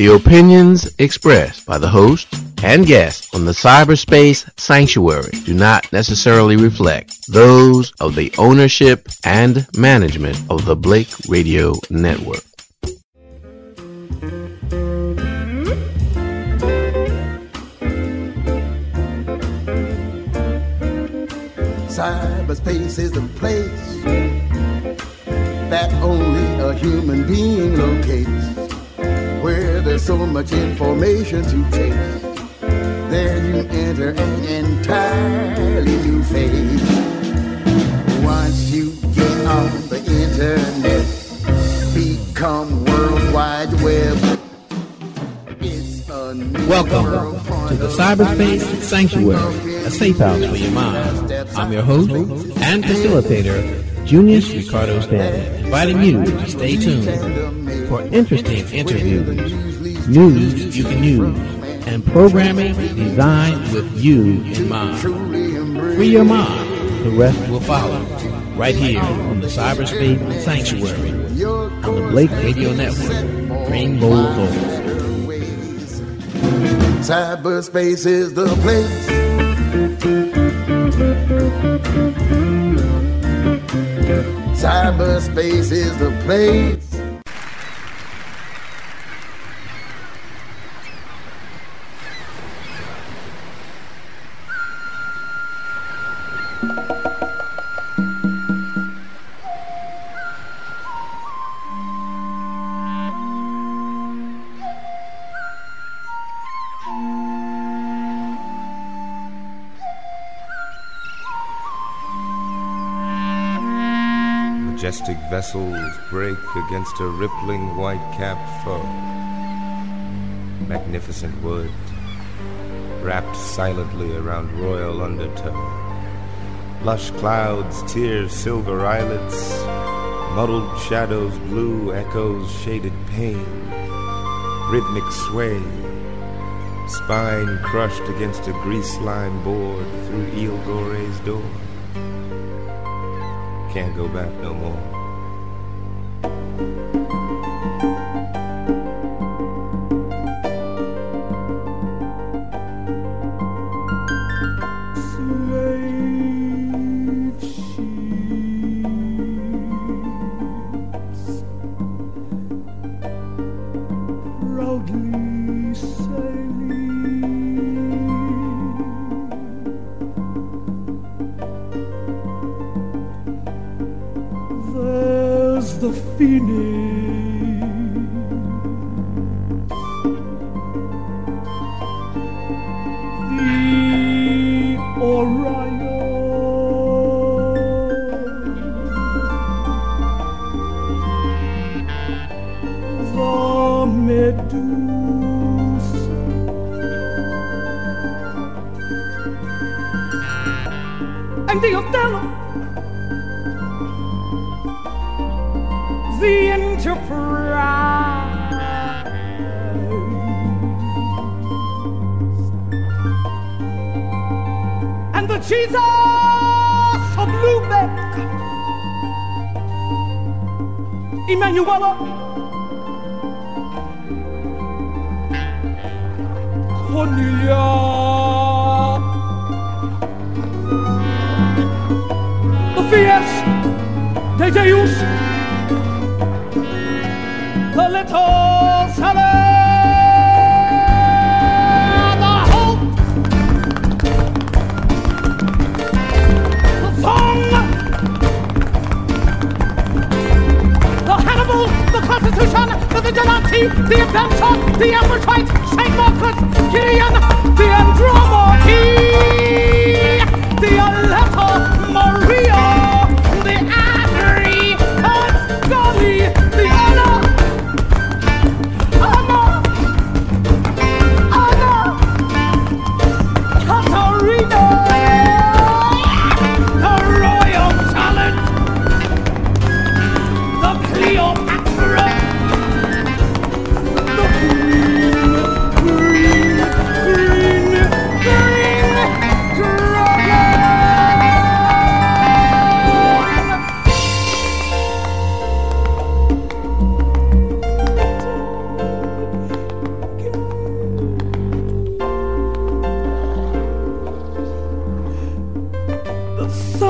The opinions expressed by the host and guests on the cyberspace sanctuary do not necessarily reflect those of the ownership and management of the Blake Radio Network. Cyberspace is the place that only a human being locates where there's so much information to take. There you enter an entirely new phase. Once you get on the internet, become World Wide Web. Welcome to the Cyberspace Sanctuary, a safe house for your mind. I'm your host and facilitator, Junius Ricardo Stanton, inviting you to stay tuned for interesting interviews, news you can use, and programming designed with you in mind. Free your mind, the rest will follow. Right here on the Cyberspace Sanctuary on the Blake Radio Network. Bring bold goals. Cyberspace is the place. Cyberspace is the place. Vessels break against a rippling white-capped foe. Magnificent wood, wrapped silently around royal undertow. Lush clouds, tear silver islets, muddled shadows, blue echoes, shaded pain, rhythmic sway, spine crushed against a grease-lime board through Eel Gore's door. Can't go back no more.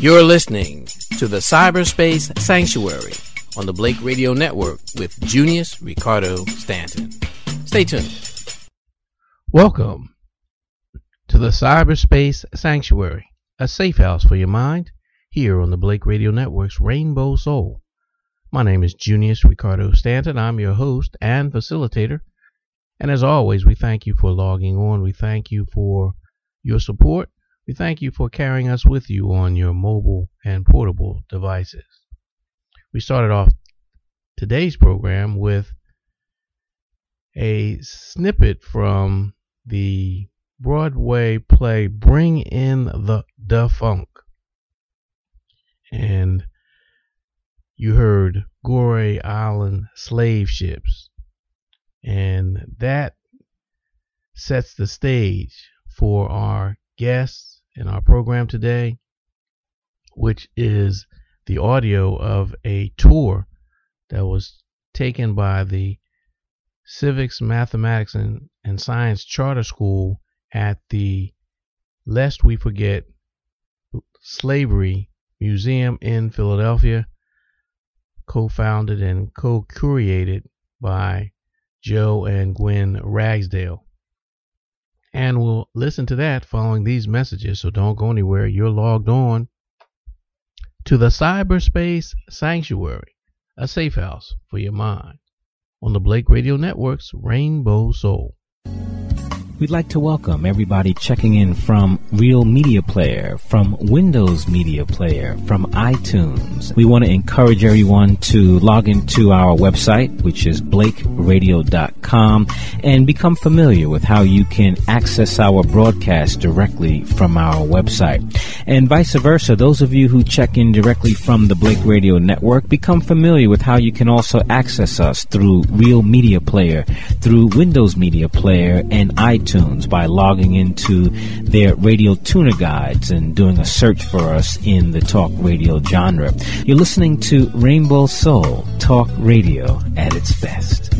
You're listening to the Cyberspace Sanctuary on the Blake Radio Network with Junius Ricardo Stanton. Stay tuned. Welcome to the Cyberspace Sanctuary, a safe house for your mind, here on the Blake Radio Network's Rainbow Soul. My name is Junius Ricardo Stanton. I'm your host and facilitator. And as always, we thank you for logging on. We thank you for your support we thank you for carrying us with you on your mobile and portable devices. We started off today's program with a snippet from the Broadway play Bring in the Da Funk. And you heard Goree Island slave ships. And that sets the stage for our guests in our program today, which is the audio of a tour that was taken by the Civics, Mathematics, and, and Science Charter School at the Lest We Forget Slavery Museum in Philadelphia, co founded and co curated by Joe and Gwen Ragsdale. And we'll listen to that following these messages, so don't go anywhere. You're logged on to the Cyberspace Sanctuary, a safe house for your mind, on the Blake Radio Network's Rainbow Soul. We'd like to welcome everybody checking in from Real Media Player, from Windows Media Player, from iTunes. We want to encourage everyone to log into our website, which is blakeradio.com, and become familiar with how you can access our broadcast directly from our website. And vice versa, those of you who check in directly from the Blake Radio Network, become familiar with how you can also access us through Real Media Player, through Windows Media Player, and iTunes iTunes by logging into their radio tuner guides and doing a search for us in the talk radio genre. You're listening to Rainbow Soul Talk Radio at its best.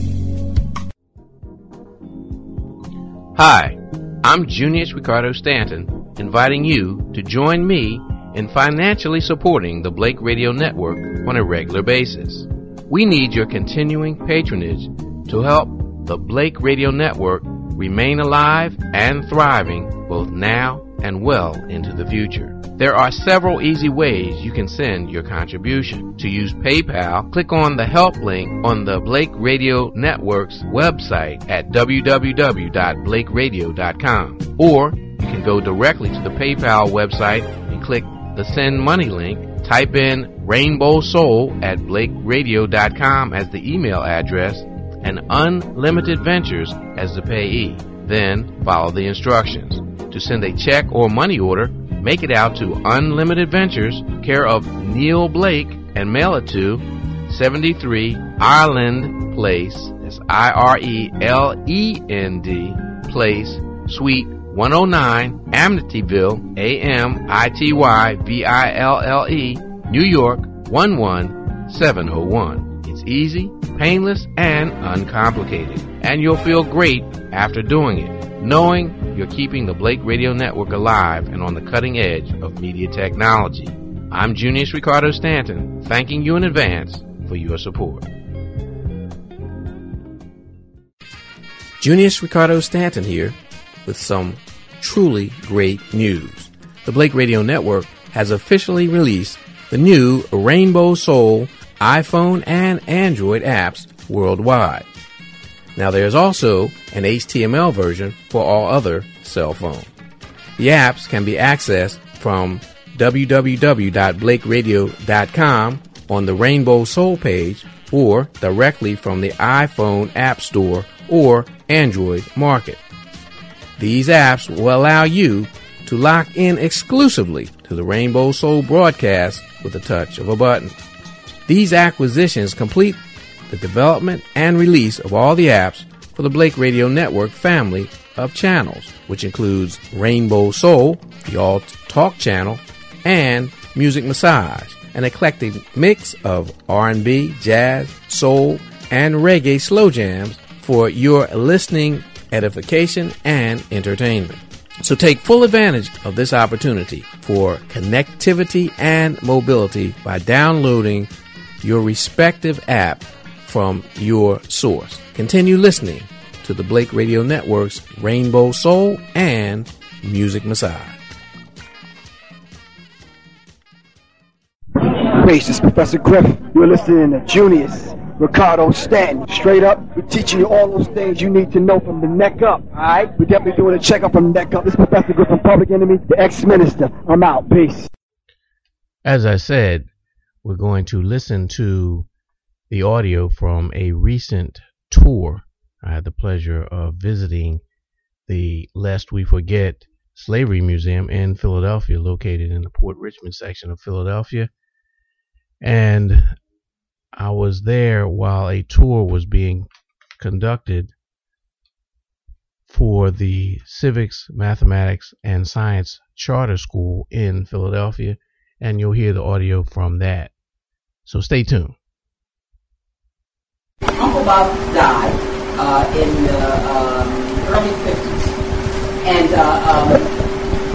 Hi, I'm Junius Ricardo Stanton, inviting you to join me in financially supporting the Blake Radio Network on a regular basis. We need your continuing patronage to help the Blake Radio Network remain alive and thriving both now and well into the future. There are several easy ways you can send your contribution. To use PayPal, click on the help link on the Blake Radio Network's website at www.blakeradio.com. Or you can go directly to the PayPal website and click the send money link. Type in Rainbow Soul at blakeradio.com as the email address and Unlimited Ventures as the payee. Then follow the instructions. To send a check or money order, make it out to Unlimited Ventures, care of Neil Blake, and mail it to 73 Ireland Place, that's I R E L E N D Place, Suite 109, Amityville, A M I T Y V I L L E, New York 11701. It's easy painless and uncomplicated. And you'll feel great after doing it, knowing you're keeping the Blake Radio Network alive and on the cutting edge of media technology. I'm Junius Ricardo Stanton, thanking you in advance for your support. Junius Ricardo Stanton here with some truly great news. The Blake Radio Network has officially released the new Rainbow Soul iPhone and Android apps worldwide. Now, there's also an HTML version for all other cell phones. The apps can be accessed from www.blakeradio.com on the Rainbow Soul page or directly from the iPhone App Store or Android Market. These apps will allow you to lock in exclusively to the Rainbow Soul broadcast with a touch of a button. These acquisitions complete the development and release of all the apps for the Blake Radio Network family of channels, which includes Rainbow Soul, the All Talk channel, and Music Massage, an eclectic mix of R&B, jazz, soul, and reggae slow jams for your listening edification and entertainment. So take full advantage of this opportunity for connectivity and mobility by downloading your respective app from your source. Continue listening to the Blake Radio Network's Rainbow Soul and Music Massage. This is Professor Griff. You're listening to Junius Ricardo Stanton. Straight up, we're teaching you all those things you need to know from the neck up. Alright? We're definitely doing a checkup from the neck up. This is Professor Griff from Public Enemy, the ex-minister. I'm out. Peace. As I said, we're going to listen to the audio from a recent tour. I had the pleasure of visiting the Lest We Forget Slavery Museum in Philadelphia, located in the Port Richmond section of Philadelphia. And I was there while a tour was being conducted for the Civics, Mathematics, and Science Charter School in Philadelphia, and you'll hear the audio from that. So stay tuned. Uncle Bob died uh, in the um, early 50s. And uh, um,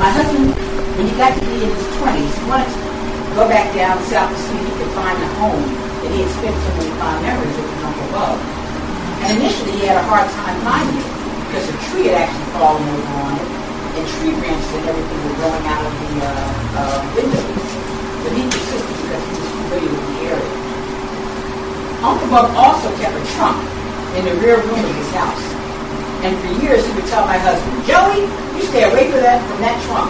my husband, when he got to be in his 20s, he wanted to go back down south to see if he could find a home that he had spent so many fond memories with Uncle Bob. And initially he had a hard time finding it because a tree had actually fallen over on it and tree branches and everything were growing out of the uh, uh, windows. But he persisted because he was familiar with the area. Uncle Bub also kept a trunk in the rear room of his house. And for years he would tell my husband, Joey, you stay away from that, from that trunk.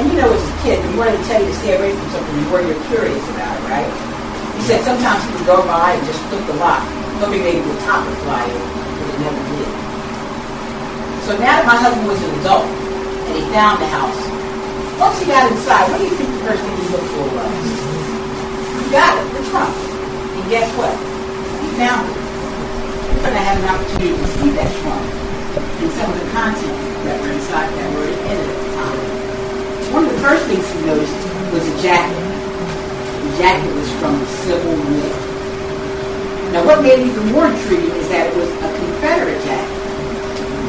And you know, as a kid, he wanted to tell you to stay away from something where you're curious about it, right? He said sometimes he would go by and just flip the lock, hoping maybe the top would fly in, but it never did. So now that my husband was an adult and he found the house, once he got inside, what do you think the first thing he looked for was? He got it, the trunk. And guess what? He found it. We're going to have an opportunity to see that trunk and some of the content that were inside that were in it at the time. One of the first things he noticed was a jacket. The jacket was from the Civil War. Now, what made it even more intriguing is that it was a Confederate jacket.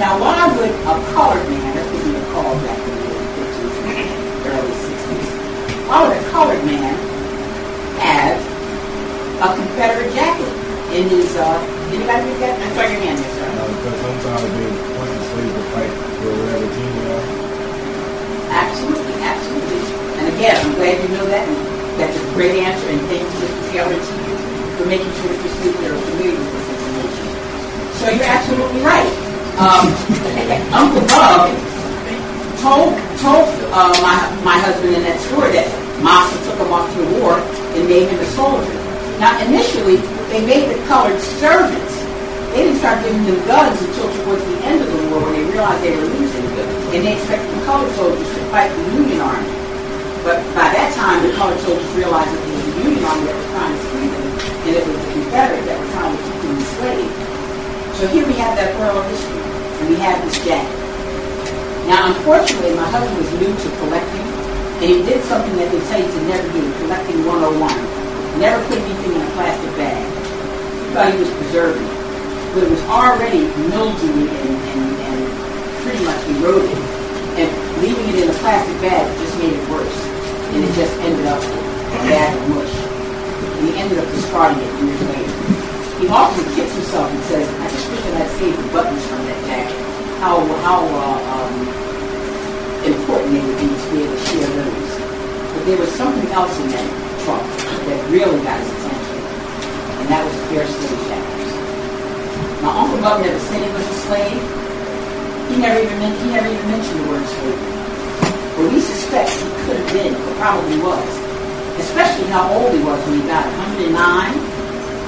Now, why would a colored man, that's what we were called back in the 50s, early 60s, a colored man have a Confederate jacket in his, uh, anybody get that? I'm your hand there, sir. Uh, because sometimes they want the slaves to fight for whatever team they are. Absolutely, absolutely. And again, I'm glad you know that. That's a great answer. And thank you, Mr. Taylor, to you for making sure that your students are familiar with this information. So you're absolutely right. Um, Uncle Bob told told uh, my my husband in that story that Massa took him off to the war and made him a soldier. Now, initially, they made the colored servants. They didn't start giving them guns until towards the end of the war when they realized they were losing and they expected the colored soldiers to fight the Union Army. But by that time, the colored soldiers realized that it was the Union Army that was trying to free them, and it was the Confederate that were trying to keep them enslaved. So here we have that oral history, and we have this jacket. Now, unfortunately, my husband was new to collecting, he did something that they say to never do, collecting 101. Never put anything in a plastic bag. He thought he was preserving it. But it was already mildewy and, and, and pretty much eroded. And leaving it in a plastic bag just made it worse. And it just ended up a bag of mush. And he ended up discarding it years later. He often kicks himself and says, I just wish I had saved the buttons from that jacket. How, how uh, um, important it would be to be able to share those. But there was something else in that trunk that really got his attention. And that was of slave shackles. My Uncle Buck never said he was a slave. He never even he never even mentioned the word slavery. But we suspect he could have been, or probably was. Especially how old he was when he died, 109.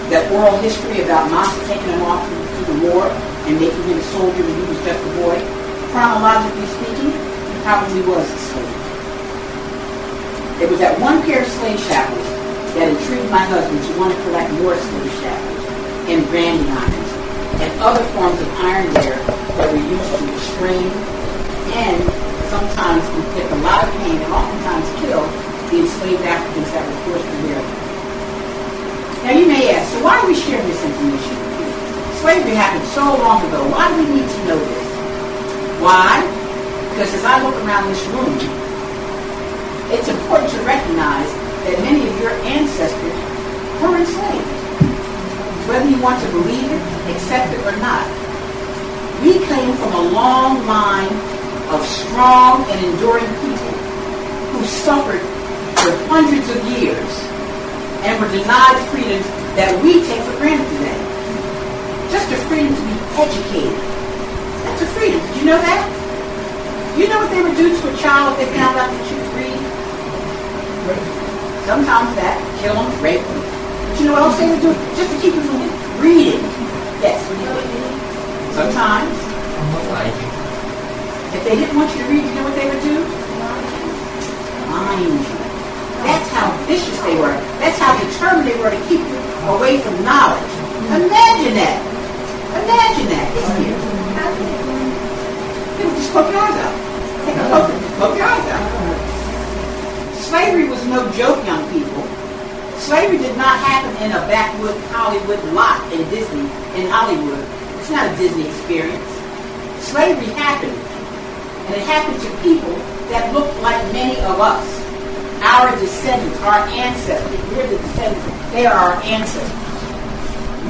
That oral history about Massa taking him off to the war and making him a soldier when he was just a boy. Chronologically speaking, probably was a slave. It was that one pair of slave shackles that intrigued my husband to want to collect more slave shackles and branding irons and other forms of ironware that were used to restrain and sometimes inflict a lot of pain and oftentimes kill the enslaved Africans that were forced to wear them. Now you may ask, so why are we sharing this information? Slavery happened so long ago. Why do we need to know this? Why? Because as I look around this room, it's important to recognize that many of your ancestors were enslaved. Whether you want to believe it, accept it, or not. We came from a long line of strong and enduring people who suffered for hundreds of years and were denied freedoms that we take for granted today. Just the freedom to be educated. That's a freedom. Did you know that? You know what they would do to a child if they found out that you read? Sometimes that, kill them, rape them. But you know what else they would do? Just to keep you from reading. Yes. you know what I mean? Sometimes. If they didn't want you to read, you know what they would do? Blind you. That's how vicious they were. That's how determined they were to keep you away from knowledge. Imagine that. Imagine that. It's here. Would just poke your eyes out. Your. Slavery was no joke, young people. Slavery did not happen in a backwood Hollywood lot in Disney, in Hollywood. It's not a Disney experience. Slavery happened. And it happened to people that looked like many of us. Our descendants, our ancestors. We're the descendants. They are our ancestors.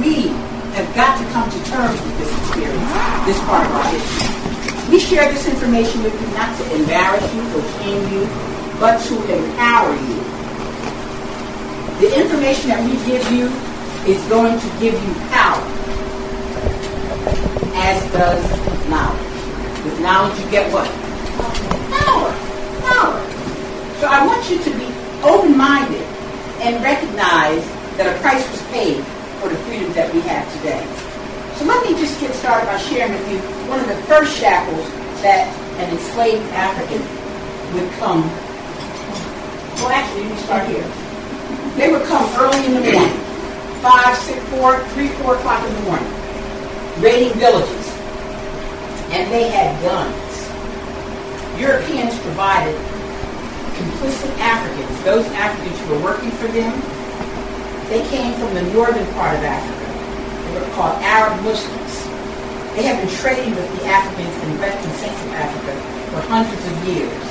We have got to come to terms with this experience, this part of our history. We share this information with you not to embarrass you or shame you, but to empower you. The information that we give you is going to give you power, as does knowledge. With knowledge, you get what? Power. Power. So I want you to be open-minded and recognize that a price was paid for the freedom that we have today. So let me just get started by sharing with you one of the first shackles that an enslaved African would come. Well, actually, let me start here. They would come early in the morning, five, six, four, three, four o'clock in the morning, raiding villages, and they had guns. Europeans provided complicit Africans, those Africans who were working for them, they came from the northern part of Africa. They were called Arab Muslims. They had been trading with the Africans in West and Central Africa for hundreds of years.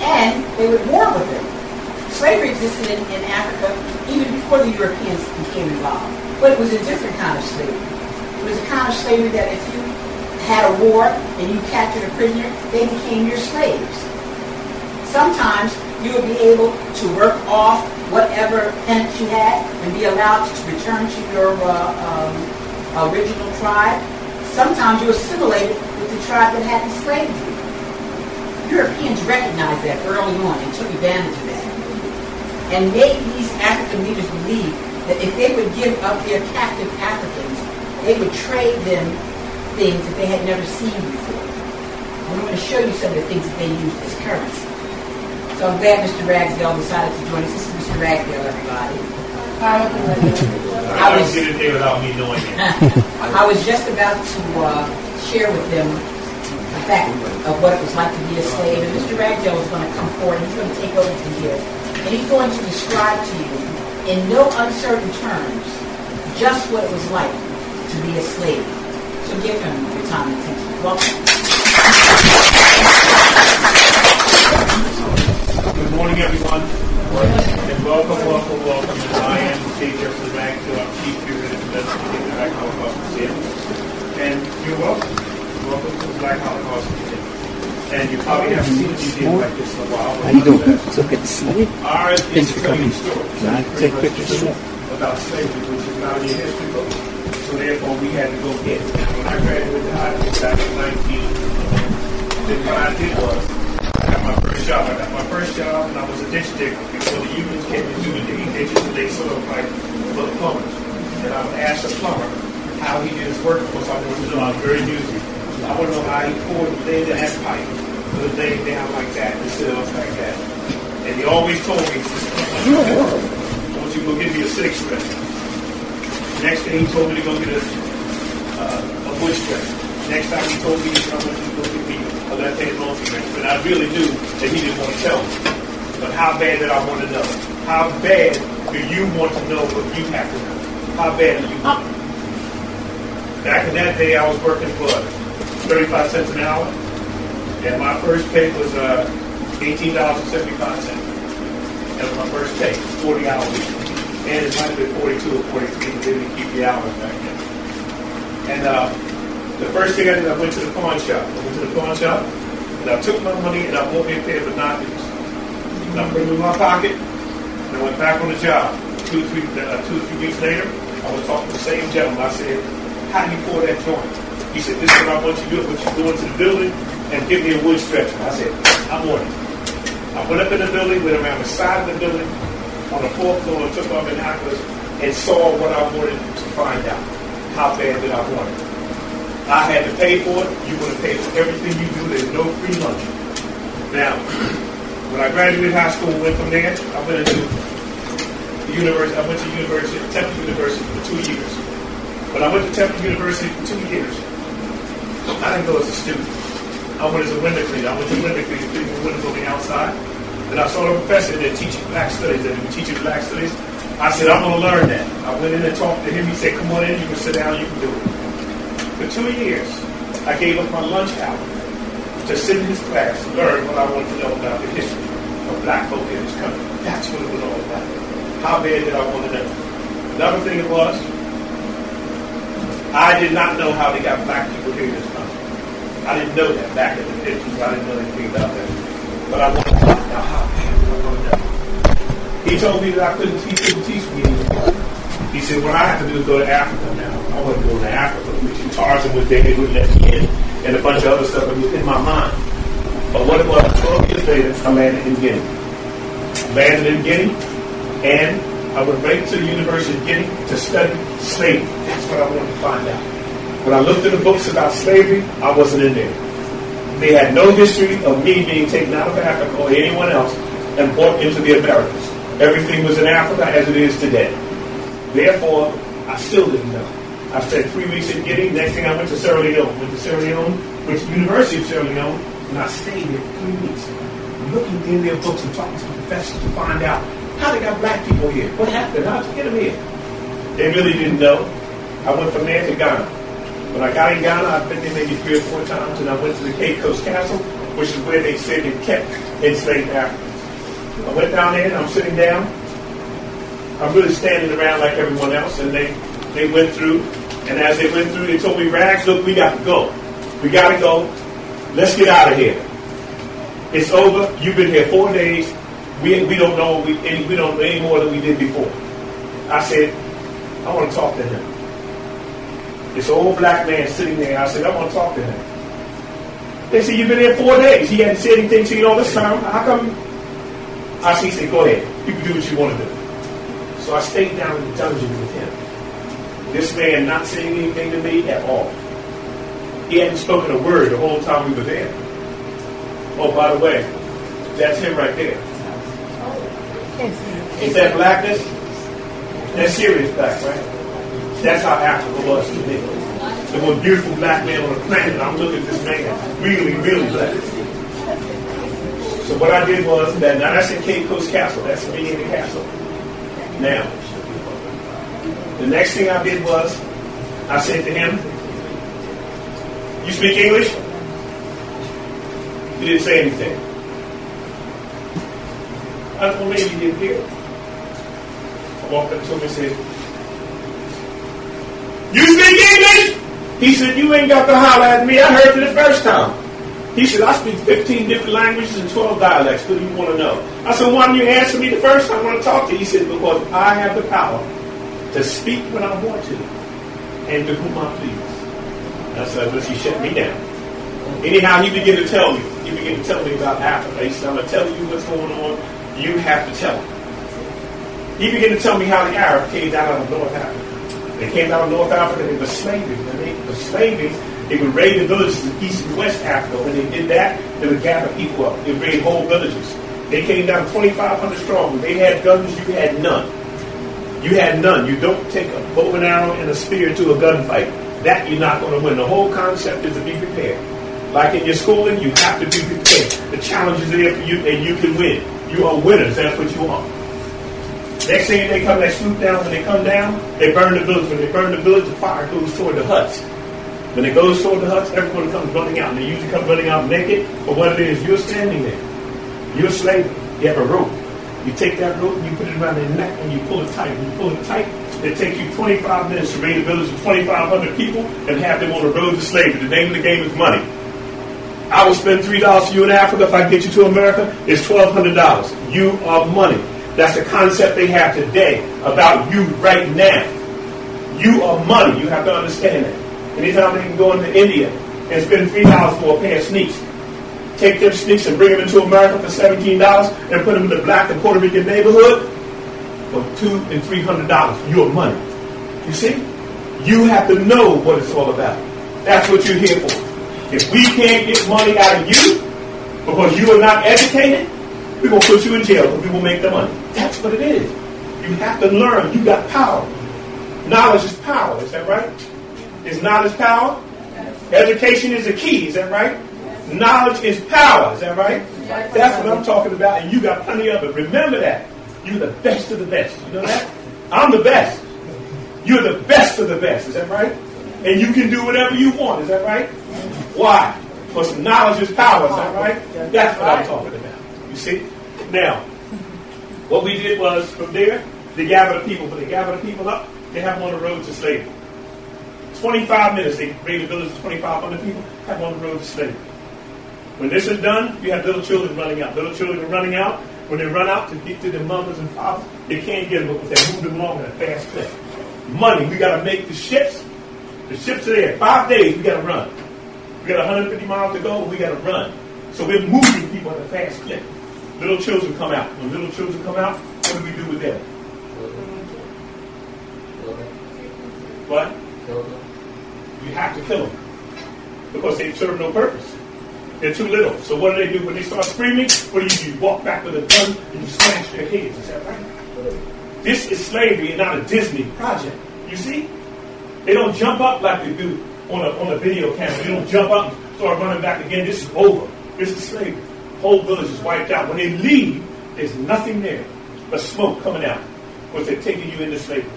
And they would war with them. Slavery existed in, in Africa even before the Europeans became involved. But it was a different kind of slavery. It was a kind of slavery that if you had a war and you captured a prisoner, they became your slaves. Sometimes you would be able to work off whatever penance you had and be allowed to return to your uh, um, original tribe. Sometimes you assimilated with the tribe that had enslaved you. Europeans recognized that early on and took advantage of that. And made these African leaders believe that if they would give up their captive Africans, they would trade them things that they had never seen before. And I'm going to show you some of the things that they used as currency. So I'm glad Mr. Ragsdale decided to join us. This is Mr. Ragsdale, everybody. I was get in there without me knowing it. I was just about to uh, share with them the fact of what it was like to be a slave. And Mr. Ragsdale is going to come forward. And he's going to take over from here. And he's going to describe to you, in no uncertain terms, just what it was like to be a slave. So give him your time and attention. Welcome. Good morning, everyone. And welcome, welcome, welcome. And I am Steve Jefferson Ragsdale, our Chief Curator and Investigator of the Black Holocaust Museum. And you're welcome. Welcome to the Black Holocaust Museum. And you probably haven't seen a museum like this in a while. How you doing? So good to see you. Ours Thanks for to tell you coming. Can I take pictures? About slavery, which is not in your history book. So therefore, we had to go get it. When I graduated high school back in 19, then what I did was, my first job. I got my first job, and I was a ditch digger before the unions came to do the digging ditches and they sort of like for the plumbers. And I would ask the plumber how he did his work because I wanted to know. I was very newsy. I want to know how he poured the thing that pipe. put his name down like that and sit up like that. And he always told me, I want you to go get me a six string. Next day he told me to go get a, uh, a wood string. Next time he told me, I want you to go get me a left-hand multi-string. But I really knew that he didn't want to tell me. But how bad did I want to know? How bad do you want to know what you have to know? How bad do you want to know? Back in that day, I was working for 35 cents an hour, and my first pay was uh, $18.75. That was my first pay, 40 hours. And it might have been 42 or 43, they didn't keep the hours back then. And uh, the first thing I did, I went to the pawn shop. I went to the pawn shop, and I took my money and I bought me a pair of binoculars. And I put them in my pocket, and I went back on the job. Two, three, uh, two three weeks later, I was talking to the same gentleman. I said, how do you pour that joint? He said, this is what I want you to do. I want you to go into the building and give me a wood stretcher. I said, I'm on it. I went up in the building, went around the side of the building, on the fourth floor, and took my binoculars and saw what I wanted to find out. How bad did I want it? I had to pay for it. You're going to pay for everything you do. There's no free lunch. Now, when I graduated high school, went from there, I went into the university. I went to university, Temple University for two years. When I went to Temple University for two years, I didn't go as a student. I went as a window cleaner. I went to window cleaner, cleaning windows on the outside. And I saw the professor there teaching black studies, he was teaching black studies. I said, I'm going to learn that. I went in and talked to him. He said, come on in, you can sit down, you can do it. For two years, I gave up my lunch hour to sit in his class to learn what I wanted to know about the history of black folk in this country. That's what it was all about. How bad did I want to know? Another thing it was, I did not know how they got black people here in this country. I didn't know that back in the 50s. I didn't know anything about that. But I wanted to out how bad did I want to know. He told me that I couldn't, couldn't teach me. He said, what I have to do is go to Africa now. I want to go to Africa. Tarzan was there, they wouldn't let me in, and a bunch of other stuff was in my mind. But what it was, 12 years later, I landed in Guinea. Landed in Guinea, and I went right to the University of Guinea to study slavery. That's what I wanted to find out. When I looked in the books about slavery, I wasn't in there. They had no history of me being taken out of Africa or anyone else and brought into the Americas. Everything was in Africa as it is today. Therefore, I still didn't know. I spent three weeks in Guinea. Next thing I went to Sierra Leone. Went to Sierra Leone, went to University of Sierra Leone, and I stayed there three weeks, looking in their books and talking to professors to find out how they got black people here. What happened? How'd you get them here? They really didn't know. I went from there to Ghana. When I got in Ghana, I've been there maybe three or four times, and I went to the Cape Coast Castle, which is where they said they kept enslaved Africans. I went down there, and I'm sitting down. I'm really standing around like everyone else, and they, they went through, and as they went through, they told me, Rags, look, we got to go. We got to go. Let's get out of here. It's over. You've been here four days. We, we don't know we, any, we don't know any more than we did before. I said, I want to talk to him. This old black man sitting there. I said, I want to talk to him. They said, you've been here four days. He hadn't said anything to you all this time. How come? I said, he said, go ahead. You can do what you want to do. So I stayed down in the dungeon with him. This man not saying anything to me at all. He hadn't spoken a word the whole time we were there. Oh, by the way, that's him right there. Is that blackness? That's serious black, right? That's how Africa was to me. The most beautiful black man on the planet. I'm looking at this man, really, really black. So what I did was that now that's in Cape Coast Castle. That's me in the castle. Now, the next thing I did was I said to him, "You speak English?" He didn't say anything. I thought maybe he didn't hear. I walked up to him and said, You speak English? He said, You ain't got to holler at me. I heard it the first time. He said, I speak 15 different languages and 12 dialects. What do you want to know? I said, Why didn't you answer me the first time I want to talk to you? He said, Because I have the power to speak when I want to and to whom I please. I said, But he shut me down. Anyhow, he began to tell me. He began to tell me about Africa. He said, I'm going to tell you what's going on. You have to tell me. He began to tell me how the Arab came down out of North Africa. They came down of North Africa, they were slaving. They were slaving, they would raid the villages in East and West Africa. When they did that, They would gather people up. They raid whole villages. They came down 2,500 strong. They had guns, you had none. You had none. You don't take a bow and arrow and a spear to a gunfight. That you're not going to win. The whole concept is to be prepared. Like in your schooling, you have to be prepared. The challenge is there for you, and you can win. You are winners. That's what you are. Next thing they come, they swoop down. When they come down, they burn the village. When they burn the village, the fire goes toward the huts. When it goes toward the huts, everyone comes running out. And they usually come running out naked. But what it is, you're standing there. You're a slave. You have a rope. You take that rope and you put it around their neck and you pull it tight. When you pull it tight, it takes you 25 minutes to raid a village of 2,500 people and have them on the road to slavery. The name of the game is money. I will spend three dollars for you in Africa if I get you to America. It's twelve hundred dollars. You are money. That's the concept they have today about you right now. You are money. You have to understand that. Anytime they can go into India and spend three dollars for a pair of sneaks, take them sneaks and bring them into America for seventeen dollars and put them in the black and Puerto Rican neighborhood for two and three hundred dollars. Your money. You see? You have to know what it's all about. That's what you're here for. If we can't get money out of you because you are not educated, we're to put you in jail because we will make the money. That's what it is. You have to learn. You got power. Knowledge is power. Is that right? Is knowledge power? Education is the key. Is that right? Knowledge is power. Is that right? That's what I'm talking about, and you got plenty of it. Remember that. You're the best of the best. You know that? I'm the best. You're the best of the best. Is that right? And you can do whatever you want. Is that right? Why? Because knowledge is power. Is that right? That's what I'm talking about. You see? Now, what we did was from there, they gather the people, but they gather the people up, they have them on the road to slavery. 25 minutes, they raid a village of 2,500 people, have them on the road to slavery. When this is done, you have little children running out. Little children are running out. When they run out to get to their mothers and fathers, they can't get them because they're moving along at a fast clip. Money, we got to make the ships. The ships are there. Five days, we got to run. We got 150 miles to go, we got to run. So we're moving people at a fast clip. Little children come out. When little children come out, what do we do with them? What? You have to kill them because they serve no purpose. They're too little. So what do they do when they start screaming? What do you do? You walk back with a gun and you smash their heads. Is that right? This is slavery and not a Disney project. You see? They don't jump up like they do on a, on a video camera. They don't jump up and start running back again. This is over. This is slavery. Whole village is wiped out. When they leave, there's nothing there but smoke coming out because they're taking you into slavery.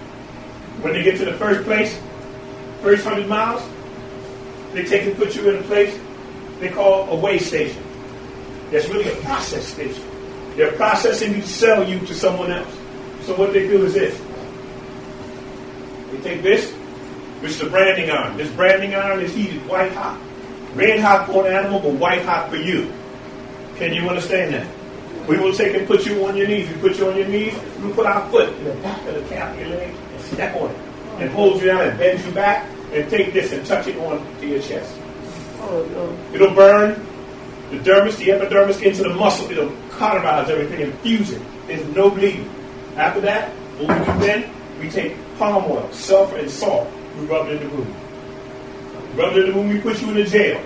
When they get to the first place, first hundred miles, they take and put you in a place they call a way station. That's really a process station. They're processing you to sell you to someone else. So what they do is this. They take this, which is the branding iron. This branding iron is heated white hot. Red hot for an animal, but white hot for you. Can you understand that? We will take and put you on your knees. We put you on your knees. We put our foot in the back of the calf of your leg and step on it. And hold you down and bend you back and take this and touch it on to your chest. Oh, no. It'll burn the dermis, the epidermis into the muscle. It'll cauterize everything and fuse it. There's no bleeding. After that, what we do then, we take palm oil, sulfur, and salt. We rub it in the wound. Rub it in the wound. We put you in the jail.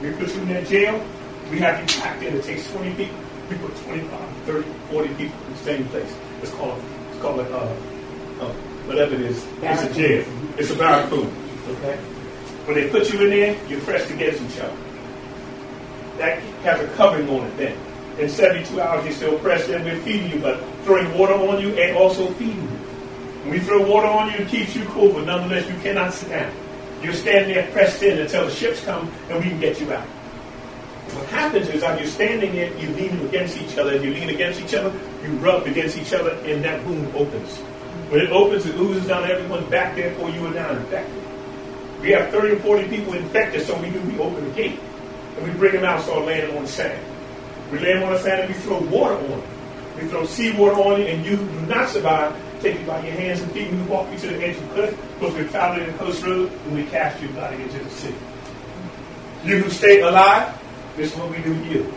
We put you in that jail. We have you packed in. It takes 20 people. We put 25, 30, 40 people in the same place. It's called, it's called a, uh, uh, whatever it is. It's a jail. It's a barracoon. Okay? When they put you in there, you're pressed against each other. That has a covering on it then. In 72 hours, you're still pressed in. We're feeding you, but throwing water on you and also feeding you. When we throw water on you, it keeps you cool, but nonetheless, you cannot sit down. You're standing there pressed in until the ships come and we can get you out. What happens is, as you're standing there, you're leaning against each other. As you lean against each other, you rub against each other, and that wound opens. When it opens, it oozes down everyone back there for you and now infected. We have 30 or 40 people infected, so we do, we open the gate. And we bring them out, and start them on the sand. We lay them on the sand and we throw water on them. We throw seawater on you, and you do not survive. Take you by your hands and feet, and we walk you to the edge of the cliff, because we found it in the coast road, and we cast you out into the sea. You who stay alive, this is what we do to you.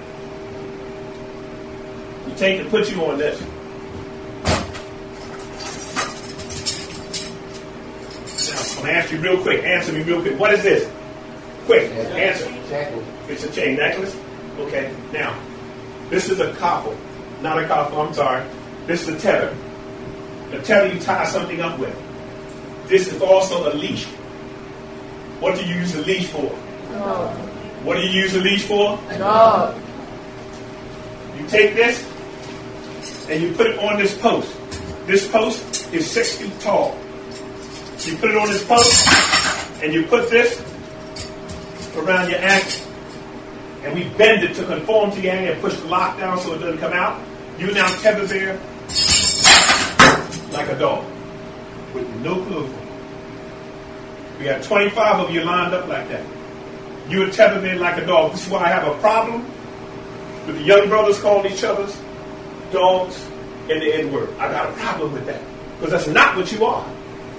We take and put you on this. I'm going to ask you real quick. Answer me real quick. What is this? Quick, answer. It's a chain necklace. Okay, now, this is a coffle. Not a coffle, I'm sorry. This is a tether. A tether you tie something up with. This is also a leash. What do you use a leash for? No. What do you use a leash for? No. You take this and you put it on this post. This post is six feet tall. You put it on this post and you put this around your ankle. And we bend it to conform to your ankle and push the lock down so it doesn't come out. You now tether there like a dog with no clue. We got 25 of you lined up like that. You would tether there like a dog. This is why I have a problem with the young brothers calling each other's dogs and the N word. I got a problem with that. Because that's not what you are.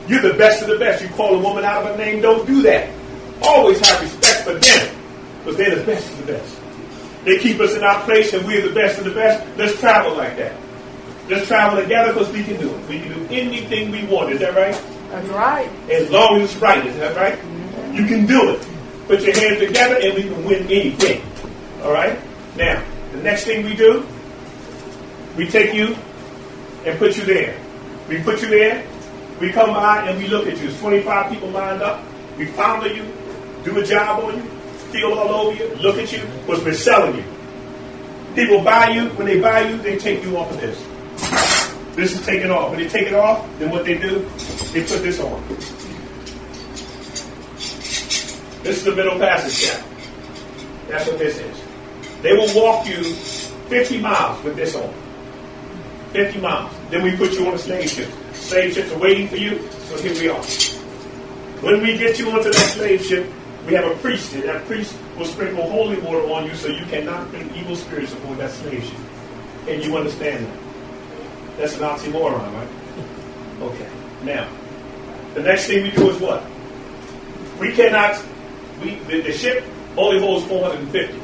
You're the best of the best. You call a woman out of her name, don't do that. Always have respect for them. Because they're the best of the best. They keep us in our place and we're the best of the best. Let's travel like that. Let's travel together because we can do it. We can do anything we want. Is that right? That's right. As long as it's right. Is that right? You can do it. Put your hands together and we can win anything. All right? Now, the next thing we do, we take you and put you there. We put you there. We come by and we look at you. There's 25 people lined up. We follow you, do a job on you, feel all over you, look at you, what's been selling you. People buy you. When they buy you, they take you off of this. This is taken off. When they take it off, then what they do, they put this on. This is the middle passage. That's what this is. They will walk you 50 miles with this on. 50 miles. Then we put you on a slave ship. Slave ships are waiting for you, so here we are. When we get you onto that slave ship, we have a priest here. That priest will sprinkle holy water on you so you cannot bring evil spirits aboard that slave ship. And you understand that? That's an oxymoron, right? Okay. Now, the next thing we do is what? We cannot, we the, the ship only holds 450.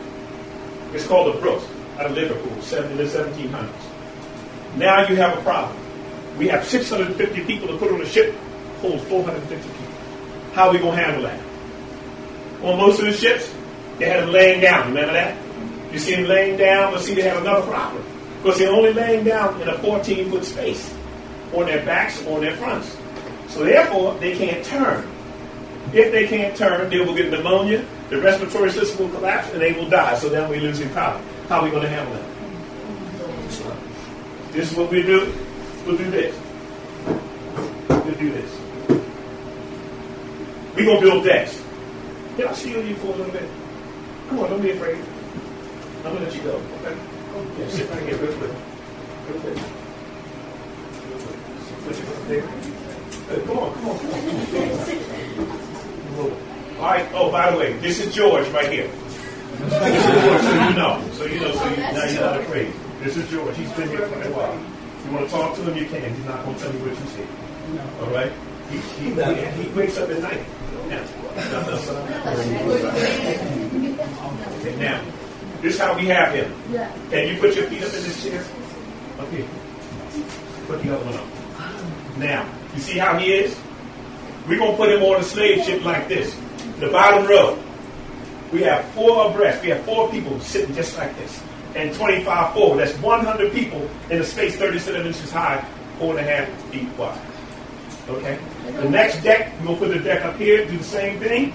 It's called the Brooks out of Liverpool, 7 in the 1700s. Now you have a problem. We have 650 people to put on a ship, holds 450 people. How are we going to handle that? On most of the ships, they had them laying down. Remember that? You see them laying down, but see they have another problem. Because they're only laying down in a 14 foot space on their backs or on their fronts. So therefore, they can't turn. If they can't turn, they will get pneumonia, the respiratory system will collapse, and they will die. So then we're losing power. How are we going to handle that? This is what we do. We'll do this. We'll do this. We're going to build decks. Can I steal you for a little bit? Come on, don't be afraid. I'm going to let you go, okay? Oh, yeah, sit right here real quick. Real quick. Come on, come on, come on. All right. Oh, by the way, this is George right here. George, so you know. So you know, so you, now you're not afraid. This is George. He's been here for a while. If you want to talk to him, you can. He's not going to tell you what you see. All right? He, he, he wakes up at night. Okay, now, this is how we have him. Can you put your feet up in this chair? Okay. Put the other one up. Now, you see how he is? We're going to put him on a slave ship like this. The bottom row. We have four abreast. We have four people sitting just like this. And 25 forward. That's 100 people in a space 37 inches high, four and a half feet wide. Okay? The next deck, we're going to put the deck up here, do the same thing.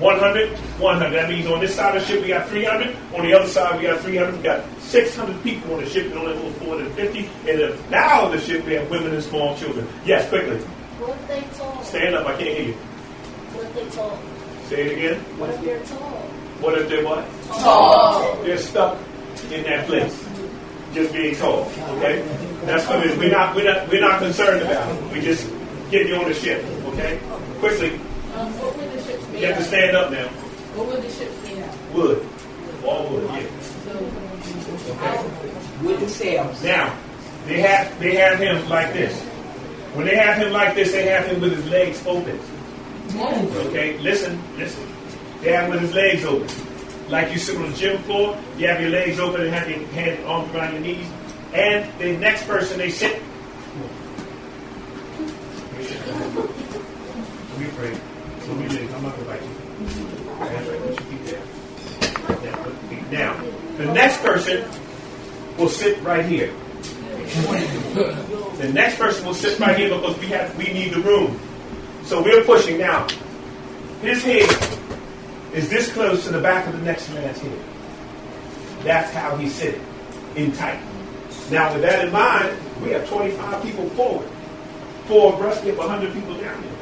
100, 100. That means on this side of the ship we got 300. On the other side we got 300. We got 600 people on the ship and only hold 450. And the bow of the ship we have women and small children. Yes, quickly. What they tall? Stand up. I can't hear you. What they tall? Say it again. What if they're tall? What if they're what? Tall. They're stuck in that place. Just being told. Okay? That's what it is. We're not, we're not, we're not concerned about it. We just get you on the ship. Okay? Quickly. Um, what would the ships be? You have to stand up now. What would the ships be at? Wood. All wood, yeah. Okay. Wooden sails. Now, they have they have him like this. When they have him like this, they have him with his legs open. Okay, listen, listen. They have him with his legs open. Like you sit on the gym floor, you have your legs open and have your hand arms around your knees. And the next person they sit. Don't be afraid. Don't be afraid. I'm not gonna bite you. Now, the next person will sit right here. The next person will sit right here because we have we need the room. So we're pushing now. His head is this close to the back of the next man's head. That's how he's sitting, in tight. Now, with that in mind, we have 25 people forward. Four abreast, we have 100 people down here.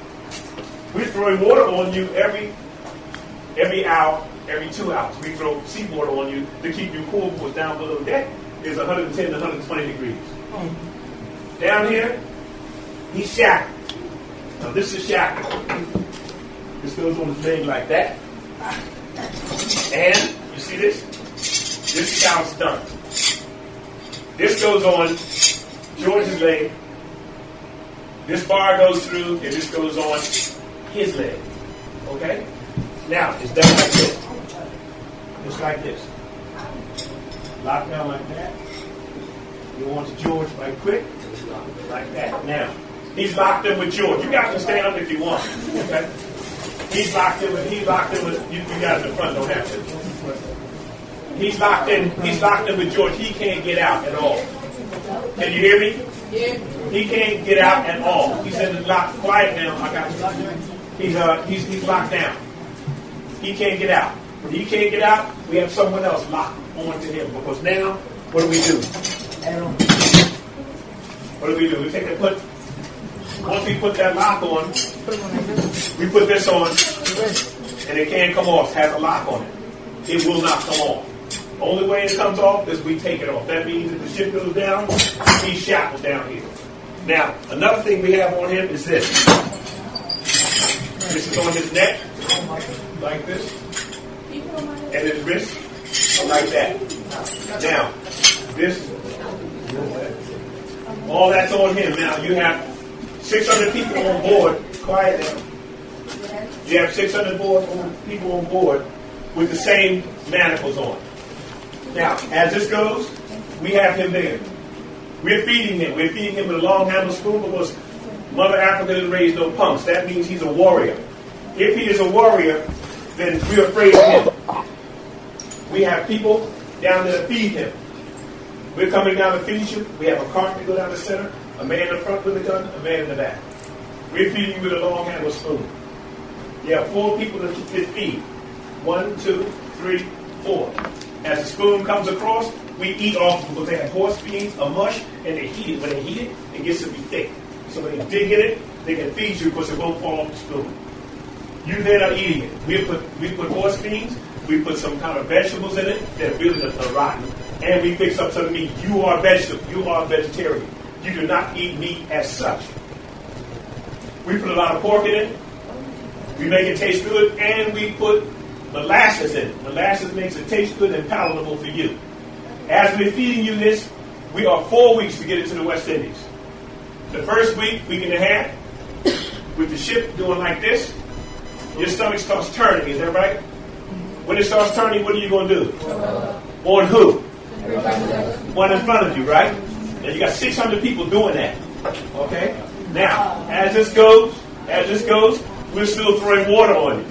We're throwing water on you every every hour, every two hours. We throw seawater on you to keep you cool because down below deck is 110 to 120 degrees. Down here, he's shackled. Now this is shackled. This goes on his leg like that. And you see this? This it's done. This goes on George's leg. This bar goes through, and this goes on his leg. Okay? Now, it's done like this. Just like this. Lock down like that. You want to George right quick. Like that. Now, he's locked in with George. You guys can stand up if you want. Okay? He's locked in with, he's locked in with, you, you guys in the front don't have to. He's locked in, he's locked in with George. He can't get out at all. Can you hear me? He can't get out at all. He's in the lock. Quiet now. I got you. He's uh he's he's locked down. He can't get out. When he can't get out, we have someone else locked onto him because now what do we do? What do we do? We take and put once we put that lock on, we put this on, and it can't come off. It has a lock on it. It will not come off. Only way it comes off is we take it off. That means if the ship goes down, he's shackled down here. Now, another thing we have on him is this. This is on his neck, like this, and his wrist, like that. Now, this, all that's on him. Now, you have 600 people on board. Quiet now. You have 600 board, people on board with the same manacles on. Now, as this goes, we have him there. We're feeding him. We're feeding him with a long handled spoon because Mother Africa didn't raise no punks. That means he's a warrior. If he is a warrior, then we're afraid of him. We have people down there to feed him. We're coming down to feed you. We have a cart to go down the center, a man in the front with a gun, a man in the back. We're feeding you with a long handled spoon. You have four people to feed. One, two, three, four. As the spoon comes across, we eat off because they have horse beans, a mush, and they heat it. When they heat it, it gets to be thick. So when they dig in it, they can feed you because it won't fall off the spoon. You then are eating it. We put we put horse beans, we put some kind of vegetables in it that really are rotten, and we fix up some meat. You are vegetable. You are vegetarian. You do not eat meat as such. We put a lot of pork in it. We make it taste good, and we put molasses in it. Molasses makes it taste good and palatable for you. As we're feeding you this, we are four weeks to get into the West Indies. The first week, week and a half, with the ship doing like this, your stomach starts turning. Is that right? When it starts turning, what are you going to do? On who? One in front of you, right? Now you got 600 people doing that. Okay? Now, as this goes, as this goes, we're still throwing water on you.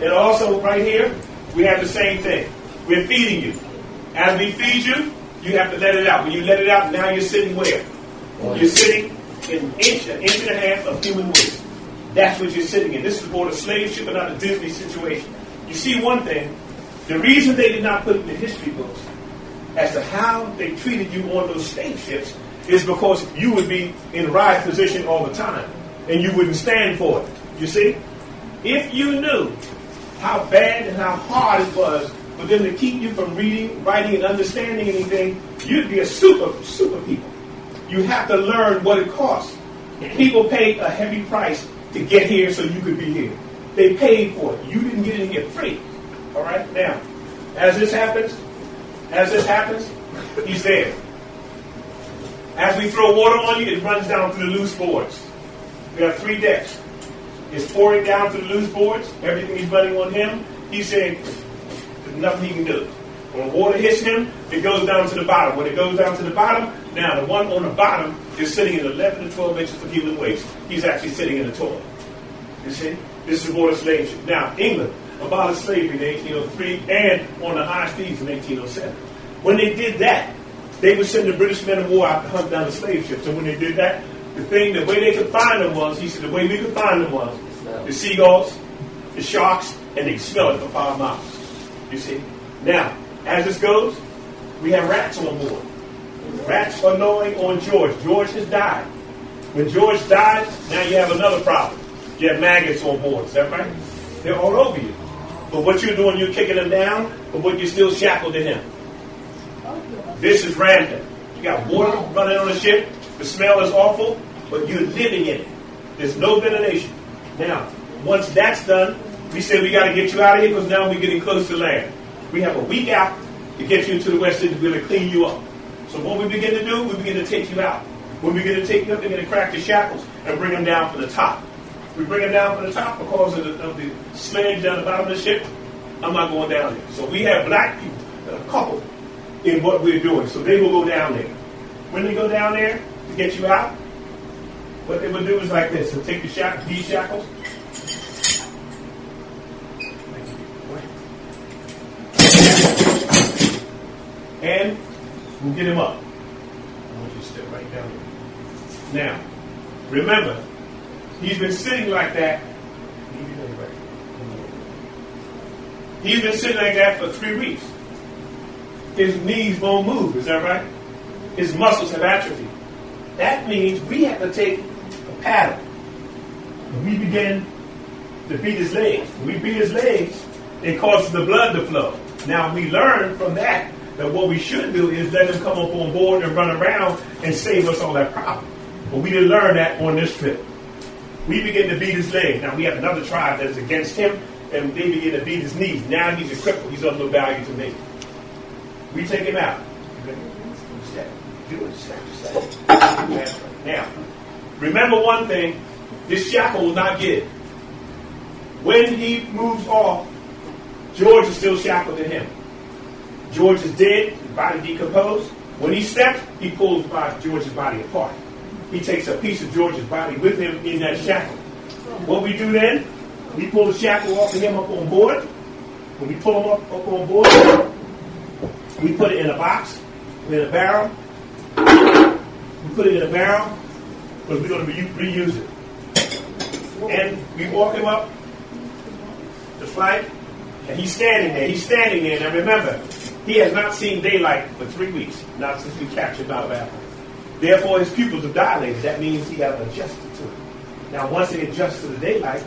And also, right here, we have the same thing. We're feeding you. As we feed you, you have to let it out. When you let it out, now you're sitting where? You're sitting in an inch, an inch and a half of human waste. That's what you're sitting in. This is more a slave ship and not a Disney situation. You see one thing, the reason they did not put it in the history books as to how they treated you on those slave ships is because you would be in ride position all the time and you wouldn't stand for it. You see? If you knew how bad and how hard it was for them to keep you from reading, writing, and understanding anything, you'd be a super, super people. You have to learn what it costs. People paid a heavy price to get here so you could be here. They paid for it. You didn't get in here free. All right? Now, as this happens, as this happens, he's there. As we throw water on you, it runs down through the loose boards. We have three decks. It's pouring down through the loose boards. Everything is running on him. He's saying there's nothing he can do. When water hits him, it goes down to the bottom. When it goes down to the bottom, now the one on the bottom is sitting in 11 to 12 inches of human waste. He's actually sitting in the toilet. You see? This is water slave ship. Now, England. Abolished slavery in 1803 and on the high seas in 1807. When they did that, they would send the British men of war out to hunt down the slave ships. And when they did that, the thing, the way they could find them was, he said, the way we could find them was the seagulls, the sharks, and they smell it for five miles. You see? Now, as this goes, we have rats on board. Rats are gnawing on George. George has died. When George died, now you have another problem. You have maggots on board. Is that right? They're all over you. But what you're doing, you're kicking them down, but what you're still shackled to him. This is random. You got water running on the ship. The smell is awful, but you're living in it. There's no ventilation. Now, once that's done, we said we got to get you out of here because now we're getting close to land. We have a week out to get you into the West Indies. We're going to clean you up. So what we begin to do, we begin to take you out. We begin to take you up, we're going to crack the shackles and bring them down from the top. We bring it down from the top because of the, of the down the bottom of the ship. I'm not going down there. So we have black people, a couple, in what we're doing. So they will go down there. When they go down there to get you out, what they will do is like this. They'll take the shack, these shackles, and we'll get him up. I want you to step right down. Now, remember, he's been sitting like that. He's been sitting like that for three weeks. His knees won't move, is that right? His muscles have atrophy. That means we have to take a paddle. And we begin to beat his legs. We beat his legs, it causes the blood to flow. Now we learn from that that what we should do is let him come up on board and run around and save us all that problem. But we didn't learn that on this trip. We begin to beat his legs. Now we have another tribe that is against him, and they begin to beat his knees. Now he's a cripple. He's of no value to me. We take him out. Now, remember one thing: this shackle will not it. When he moves off, George is still shackled to him. George is dead, body decomposed. When he steps, he pulls George's body apart. He takes a piece of George's body with him in that shackle. What we do then, we pull the shackle off of him up on board. When we pull him up, up on board, we put it in a box, in a barrel. We put it in a barrel because we're going to re- reuse it. And we walk him up the flight, and he's standing there. He's standing there. Now remember, he has not seen daylight for three weeks, not since we captured Mount Apple. Therefore, his pupils are dilated. That means he has adjusted to it. Now, once he adjusts to the daylight,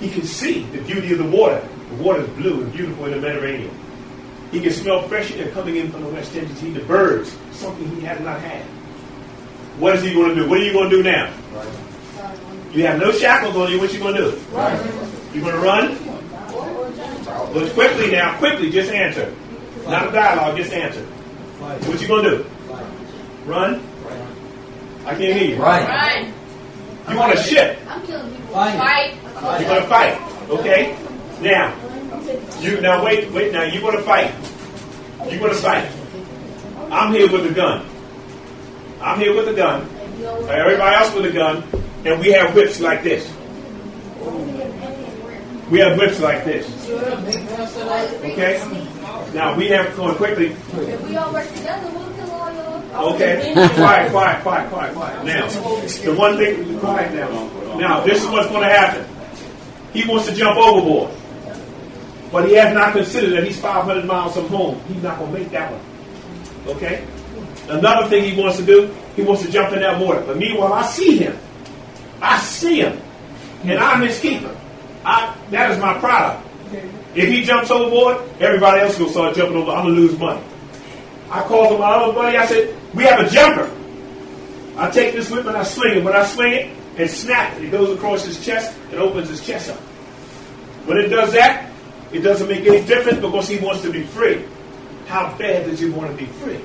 he can see the beauty of the water. The water is blue and beautiful in the Mediterranean. He can smell fresh air coming in from the West Indies. He the birds, something he has not had. What is he going to do? What are you going to do now? You have no shackles on you. What you going to do? You going to run? Look quickly now. Quickly, just answer. Not a dialogue. Just answer. What you going to do? Run? I can't hear you. Run. You want a ship? I'm killing people. Fight. Fight. You're going to fight. Okay? Now, you now wait, wait. Now you're going to fight. You're going to fight. I'm here with a gun. I'm here with a gun. Everybody else with a gun, and we have whips like this. We have whips like this. Okay. Now we have going quickly. If we all work together, we'll kill all y'all. Okay. quiet, quiet, quiet, quiet, quiet. Now, the one thing, quiet now. Now, this is what's going to happen. He wants to jump overboard. But he has not considered that he's 500 miles from home. He's not going to make that one. Okay? Another thing he wants to do, he wants to jump in that water. But meanwhile, I see him. I see him. And I'm his keeper. I, that is my product. If he jumps overboard, everybody else will start jumping over. I'm going to lose money. I called my other buddy. I said, we have a jumper. I take this whip and I swing it. When I swing it and snap it, it goes across his chest and opens his chest up. When it does that, it doesn't make any difference because he wants to be free. How bad does he want to be free?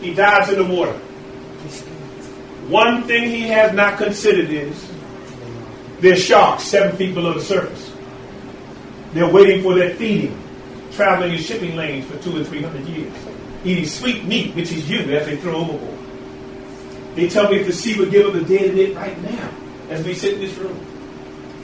He dives in the water. One thing he has not considered is there's sharks seven feet below the surface. They're waiting for their feeding, traveling in shipping lanes for two and three hundred years, eating sweet meat, which is you, as they throw overboard. They tell me if the sea would give up the dead in it right now, as we sit in this room.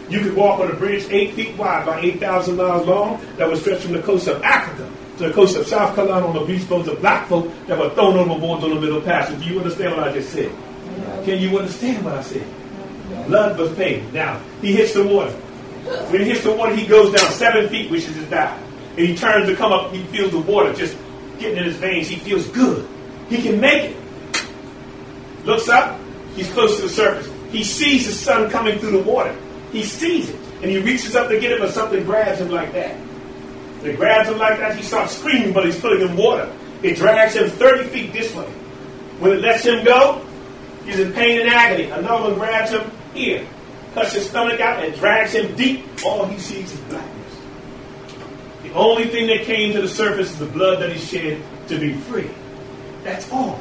You could walk on a bridge eight feet wide by 8,000 miles long that would stretch from the coast of Africa to the coast of South Carolina on the beach boats of black folk that were thrown overboard on the middle passage. Do you understand what I just said? Can you understand what I said? Blood was paid. Now, he hits the water. When he hits the water, he goes down seven feet, which is his dive. And he turns to come up, he feels the water just getting in his veins. He feels good. He can make it. Looks up, he's close to the surface. He sees the sun coming through the water. He sees it. And he reaches up to get it, but something grabs him like that. It grabs him like that, he starts screaming, but he's pulling in water. It drags him 30 feet this way. When it lets him go, he's in pain and agony. Another one grabs him here, cuts his stomach out, and drags him deep. All he sees is blackness. The only thing that came to the surface is the blood that he shed to be free. That's all.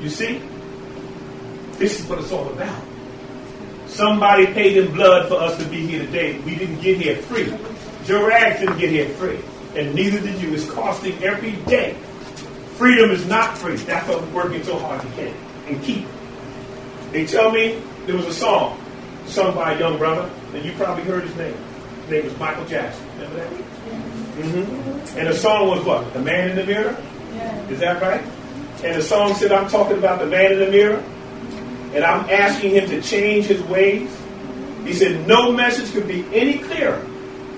You see? This is what it's all about. Somebody paid in blood for us to be here today. We didn't get here free. Rags didn't get here free. And neither did you. It's costing every day. Freedom is not free. That's why we're working so hard to get and keep. They tell me there was a song sung by a young brother, and you probably heard his name. His name was Michael Jackson. Remember that? Mm-hmm. And the song was what? The Man in the Mirror? Yeah. Is that right? And the song said, I'm talking about the man in the mirror, and I'm asking him to change his ways. He said, No message could be any clearer.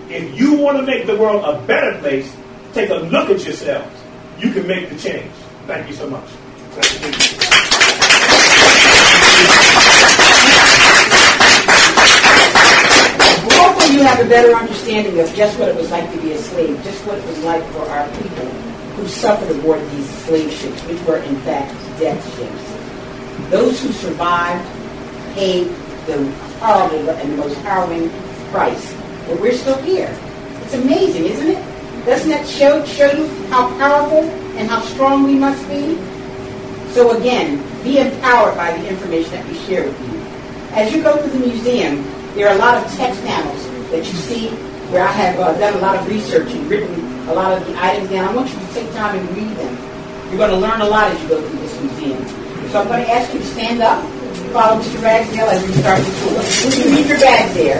If you want to make the world a better place, take a look at yourselves. You can make the change. Thank you so much. You have a better understanding of just what it was like to be a slave, just what it was like for our people who suffered aboard these slave ships, which were in fact death ships. Those who survived paid the horrible and the most harrowing price. But we're still here. It's amazing, isn't it? Doesn't that show, show you how powerful and how strong we must be? So again, be empowered by the information that we share with you. As you go through the museum, there are a lot of text panels that you see where I have uh, done a lot of research and written a lot of the items down. I want you to take time and read them. You're going to learn a lot as you go through this museum. So I'm going to ask you to stand up, follow Mr. Ragsdale as we start the tour. You leave your bag there,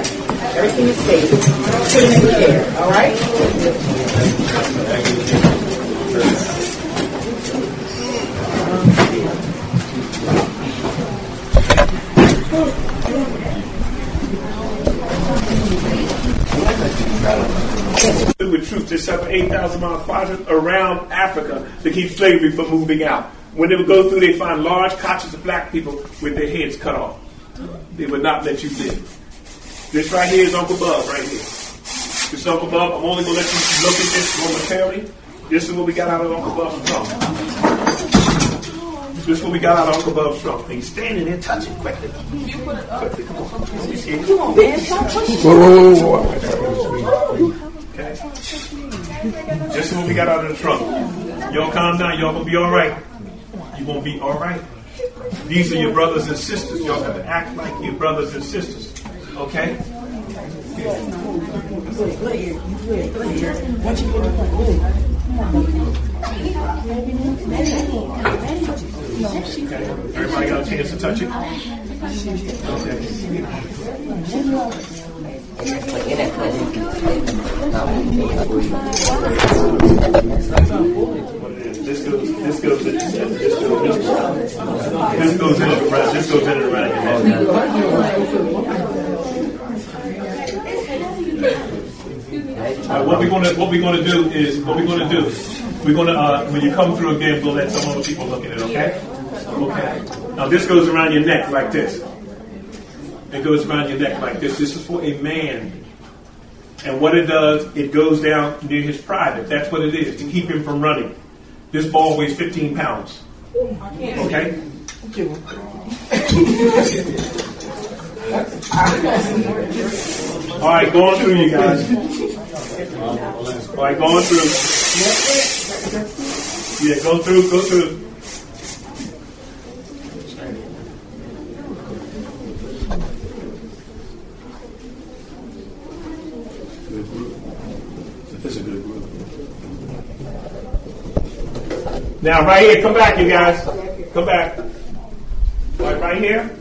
everything is safe. Put it in the chair, all right? With truth to separate 8,000 mile quadrant around Africa to keep slavery from moving out. When they would go through, they find large couches of black people with their heads cut off. They would not let you live. This right here is Uncle Bub right here. This Uncle Bub, I'm only going to let you look at this momentarily. This is what we got out of Uncle Bub's trunk. This is what we got out of Uncle Bub's trunk. And he's standing there touching quickly. Quickly, come on. Let me see it. Come on, man. Stop pushing. Whoa, whoa, whoa, Okay. This is what we got out of the trunk. Y'all calm down. Y'all gonna be all right. You gonna be all right. These are your brothers and sisters. Y'all got to act like your brothers and sisters. Okay? Okay. Everybody got a chance to touch it? This goes, this goes, this goes, this goes, this goes in this goes in head. All right, what we're gonna, what we're gonna do is, what we're gonna do, we're gonna, uh, when you come through again, we'll let some other people look at it, okay? Okay. Now this goes around your neck like this. It goes around your neck like this. This is for a man. And what it does, it goes down near his private. That's what it is, to keep him from running. This ball weighs 15 pounds. Okay? All right, going through, you guys. All right, going through. Yeah, go through, go through. Now, right here, come back, you guys. Come back. Right, right here.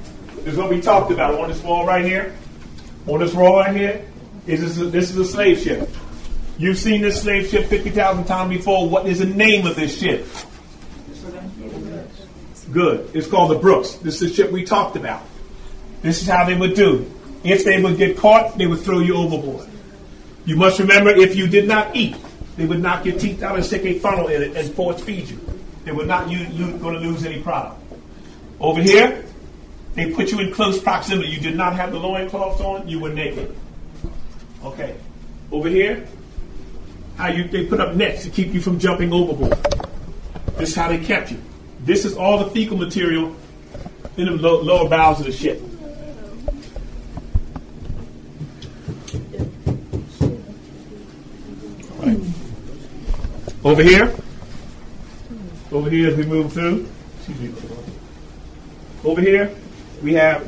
Is what we talked about on this wall right here. On this wall right here, is this, a, this is a slave ship. You've seen this slave ship 50,000 times before. What is the name of this ship? Good. It's called the Brooks. This is the ship we talked about. This is how they would do. If they would get caught, they would throw you overboard. You must remember if you did not eat, they would knock your teeth out and stick a funnel in it and force feed you. They were not going to lose any product. Over here, they put you in close proximity. You did not have the loincloths on, you were naked. Okay. Over here, how you they put up nets to keep you from jumping overboard. This is how they kept you. This is all the fecal material in the low, lower bowels of the ship. Over here, over here as we move through, excuse me. Over here, we have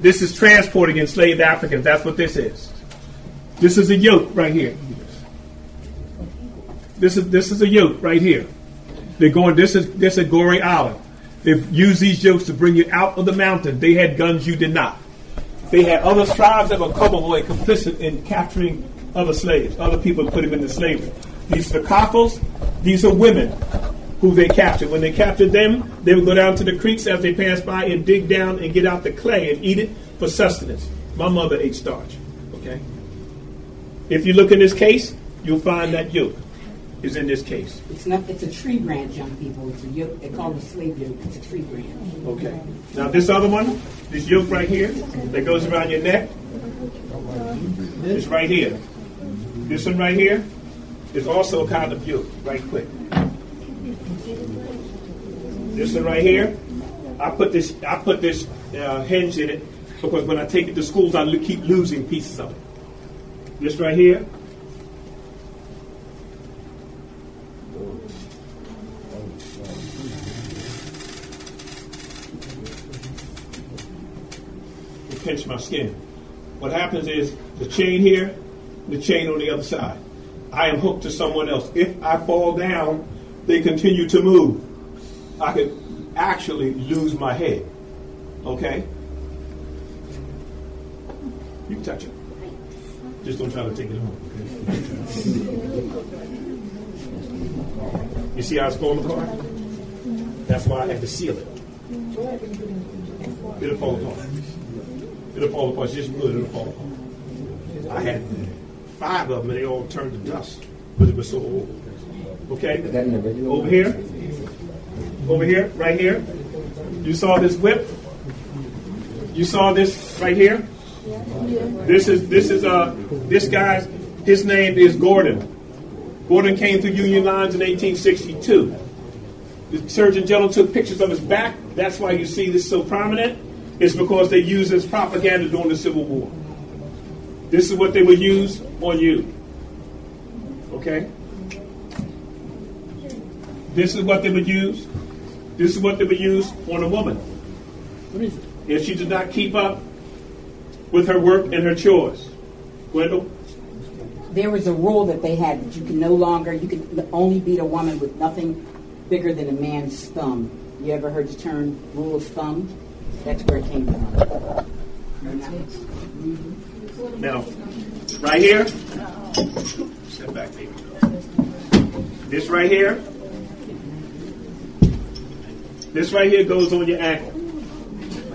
this is transporting enslaved Africans. That's what this is. This is a yoke right here. This is this is a yoke right here. They're going. This is this is Goree Island. They've used these yokes to bring you out of the mountain. They had guns, you did not. They had other tribes that were Comovoy complicit in capturing other slaves, other people put them into slavery. These are the coffles. These are women who they captured. When they captured them, they would go down to the creeks as they passed by and dig down and get out the clay and eat it for sustenance. My mother ate starch. Okay. If you look in this case, you'll find that yoke is in this case. It's not. It's a tree branch, young people. It's a yoke. They call it a slave yoke. It's a tree branch. Okay. Now this other one, this yoke right here, that goes around your neck, is right here. This one right here is also a kind of yoke. Right quick. This one right here, I put this. I put this uh, hinge in it because when I take it to schools, I keep losing pieces of it. This right here. It pinch my skin. What happens is the chain here, the chain on the other side. I am hooked to someone else. If I fall down, they continue to move. I could actually lose my head. Okay? You can touch it. Just don't try to take it home. Okay? You see how it's falling apart? That's why I had to seal it. It'll fall apart. It'll fall apart. It's just wood. It'll fall apart. I had five of them, and they all turned to dust, but it was so old. Okay? Over here. Over here. Right here. You saw this whip. You saw this right here. This is this is uh this guy's his name is Gordon. Gordon came through Union lines in 1862. The Surgeon General took pictures of his back. That's why you see this so prominent. It's because they used as propaganda during the Civil War. This is what they would use on you. Okay? This is what they would use. This is what they would use on a woman. If she did not keep up with her work and her chores. Gwendol? There was a rule that they had that you can no longer, you can only beat a woman with nothing bigger than a man's thumb. You ever heard the term rule of thumb? That's where it came from. Now, right here, step back, baby. This right here, this right here goes on your ankle.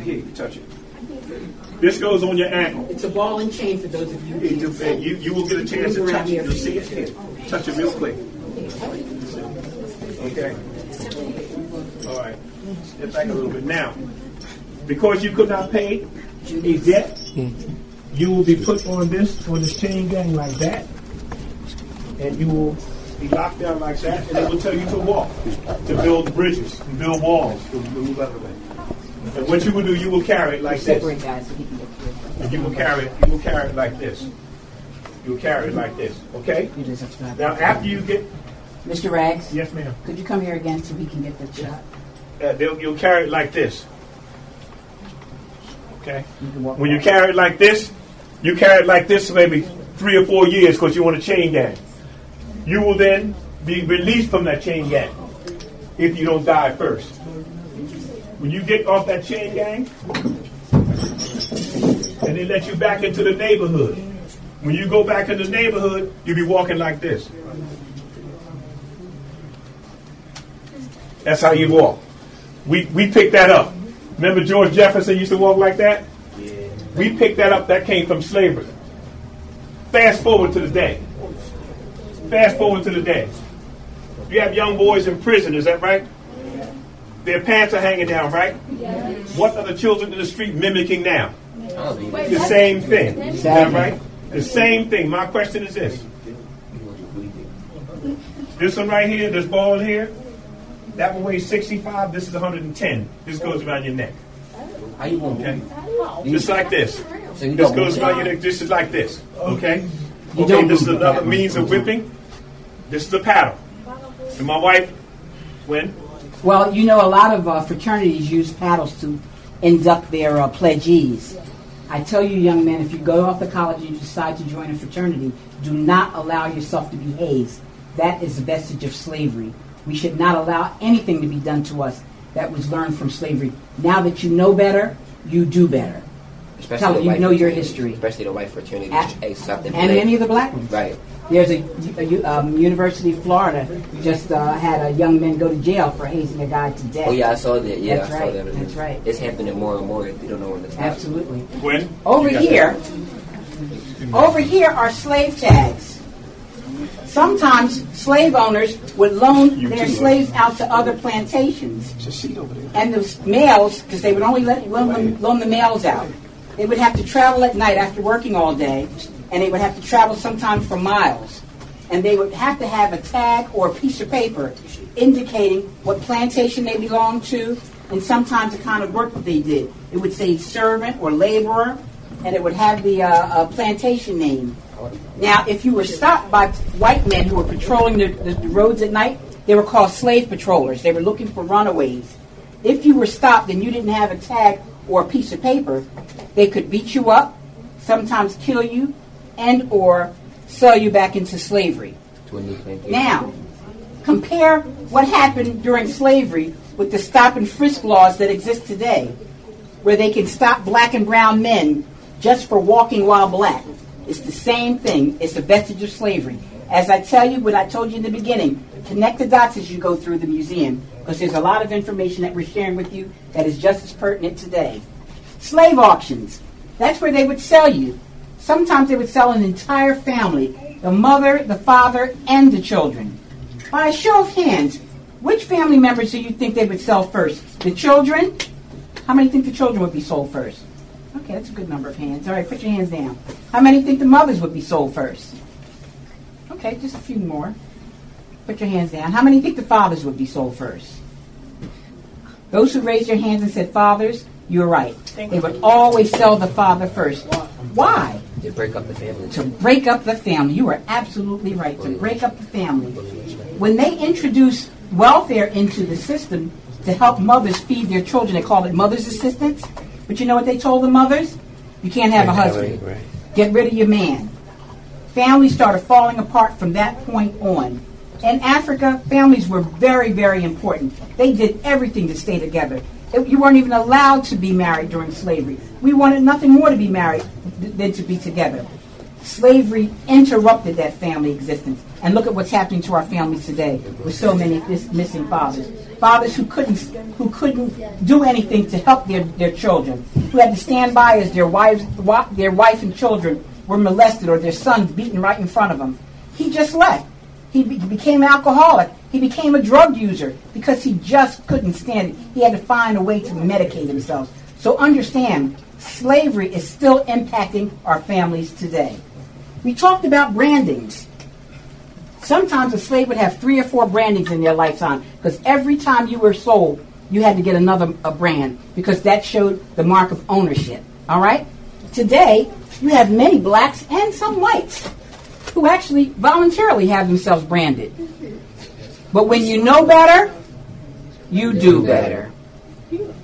Here, you touch it. This goes on your ankle. It's a ball and chain for those of you who You, can't you, you will get a chance to touch it. You'll see it here. Touch it real quick. Okay. All right. Step back a little bit. Now, because you could not pay a debt, you will be put on this, on this chain gang like that, and you will be locked down like that, and they will tell you to walk, to build bridges, to build walls, to move the. And what you will do, you will carry it like this. separate guys so he can get through. And you will carry it, you will carry it like this. You will carry it like this, okay? Now, after you get, Mr. Rags? Yes, ma'am. Could you come here again so we can get the shot? uh, they'll, you'll carry it like this. Okay? You When you carry it like this, you carry it like this maybe three or four years because you want to chain gang. You will then be released from that chain gang if you don't die first. when you get off that chain gang, and they let you back into the neighborhood. When you go back in the neighborhood, you'll be walking like this. That's how you walk. We we picked that up. Remember George Jefferson used to walk like that? We picked that up. That came from slavery. Fast forward to the day. Fast forward to the day. You have young boys in prison, is that right? Their pants are hanging down, right? What are the children in the street mimicking now? The same thing. Is that right? The same thing. My question is this. This one right here, this ball here, that one weighs 65, this is 110. This goes around your neck. How you want Okay? Just like this. You This don't goes move around your neck, just like this. Okay? You Okay, this is move another that. means of whipping. This is the paddle. And my wife, when? Well, you know, a lot of uh, fraternities use paddles to induct their uh, pledgees. I tell you, young men, if you go off to college and you decide to join a fraternity, do not allow yourself to be hazed. That is a vestige of slavery. We should not allow anything to be done to us that was learned from slavery. Now that you know better, you do better. Especially Tell you white know your history. Especially the white fraternity. At- accept and many of the black ones. Right. There's a um, University of Florida just uh, had a young man go to jail for hazing a guy to death. Oh yeah, I saw that. Yeah, That's I saw that. That's right. It's happening more and more. You don't know when to stop. Absolutely. When? Over You got here, over here are slave tags. Sometimes slave owners would loan their slaves out to other plantations. And the males, because they would only let loan, loan the males out, they would have to travel at night after working all day, and they would have to travel sometimes for miles. And they would have to have a tag or a piece of paper indicating what plantation they belonged to, and sometimes the kind of work that they did. It would say servant or laborer, and it would have the uh, uh, plantation name. Now, if you were stopped by white men who were patrolling the, the, the roads at night, they were called slave patrollers. They were looking for runaways. If you were stopped and you didn't have a tag or a piece of paper, they could beat you up, sometimes kill you, and or sell you back into slavery. To a new plantation. Now, compare what happened during slavery with the stop and frisk laws that exist today, where they can stop black and brown men just for walking while black. It's the same thing. It's a vestige of slavery. As I tell you, what I told you in the beginning, connect the dots as you go through the museum, because there's a lot of information that we're sharing with you that is just as pertinent today. Slave auctions. That's where they would sell you. Sometimes they would sell an entire family the mother, the father, and the children. By a show of hands, which family members do you think they would sell first? The children? How many think the children would be sold first? Okay, that's a good number of hands. All right, put your hands down. How many think the mothers would be sold first? Okay, just a few more. Put your hands down. How many think the fathers would be sold first? Those who raised their hands and said fathers, you're right. They would always sell the father first. Why? To break up the family. To break up the family. You are absolutely right. To break up the family. When they introduced welfare into the system to help mothers feed their children, they called it mother's assistance. But you know what they told the mothers? You can't have a husband. Get rid of your man. Families started falling apart from that point on. In Africa, families were very, very important. They did everything to stay together. It- You weren't even allowed to be married during slavery. We wanted nothing more to be married th- than to be together. Slavery interrupted that family existence. And look at what's happening to our families today with so many mis- missing fathers. Fathers who couldn't who couldn't do anything to help their, their children, who had to stand by as their wives their wife and children were molested or their sons beaten right in front of them. He just left. He, be- he became alcoholic. He became a drug user because he just couldn't stand it. He had to find a way to medicate himself. So understand, slavery is still impacting our families today. We talked about brandings. Sometimes a slave would have three or four brandings in their lifetime because every time you were sold, you had to get another a brand because that showed the mark of ownership. All right? Today, you have many blacks and some whites who actually voluntarily have themselves branded. But when you know better, you do better.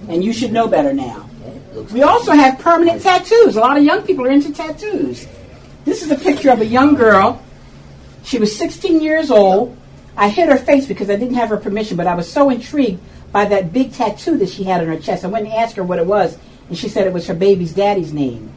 And you should know better now. We also have permanent tattoos. A lot of young people are into tattoos. This is a picture of a young girl. She was 16 years old. I hid her face because I didn't have her permission, but I was so intrigued by that big tattoo that she had on her chest. I went and asked her what it was, and she said it was her baby's daddy's name.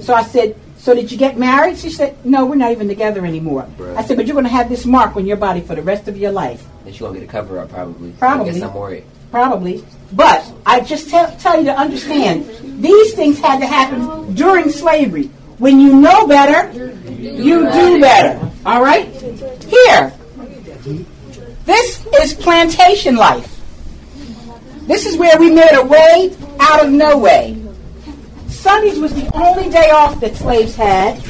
So I said, So did you get married? She said, No, we're not even together anymore. I said, But you're going to have this mark on your body for the rest of your life. And she want me to get a cover up probably. Probably. I guess I'm worried. Probably. But I just tell, tell you to understand, these things had to happen during slavery. When you know better, you do better. All right? Here. This is plantation life. This is where we made a way out of no way. Sundays was the only day off that slaves had,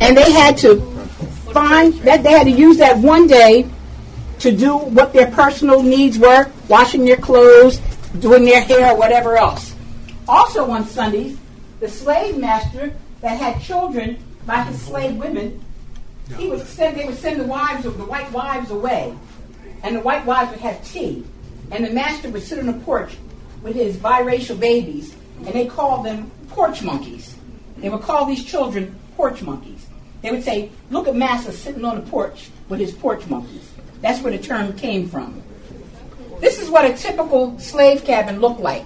and they had to find that they had to use that one day to do what their personal needs were, washing their clothes, doing their hair, or whatever else. Also on Sundays, the slave master that had children by his slave women, he would send they would send the wives of the white wives away. And the white wives would have tea. And the master would sit on the porch with his biracial babies, and they called them porch monkeys. They would call these children porch monkeys. They would say, Look at Master sitting on the porch with his porch monkeys. That's where the term came from. This is what a typical slave cabin looked like.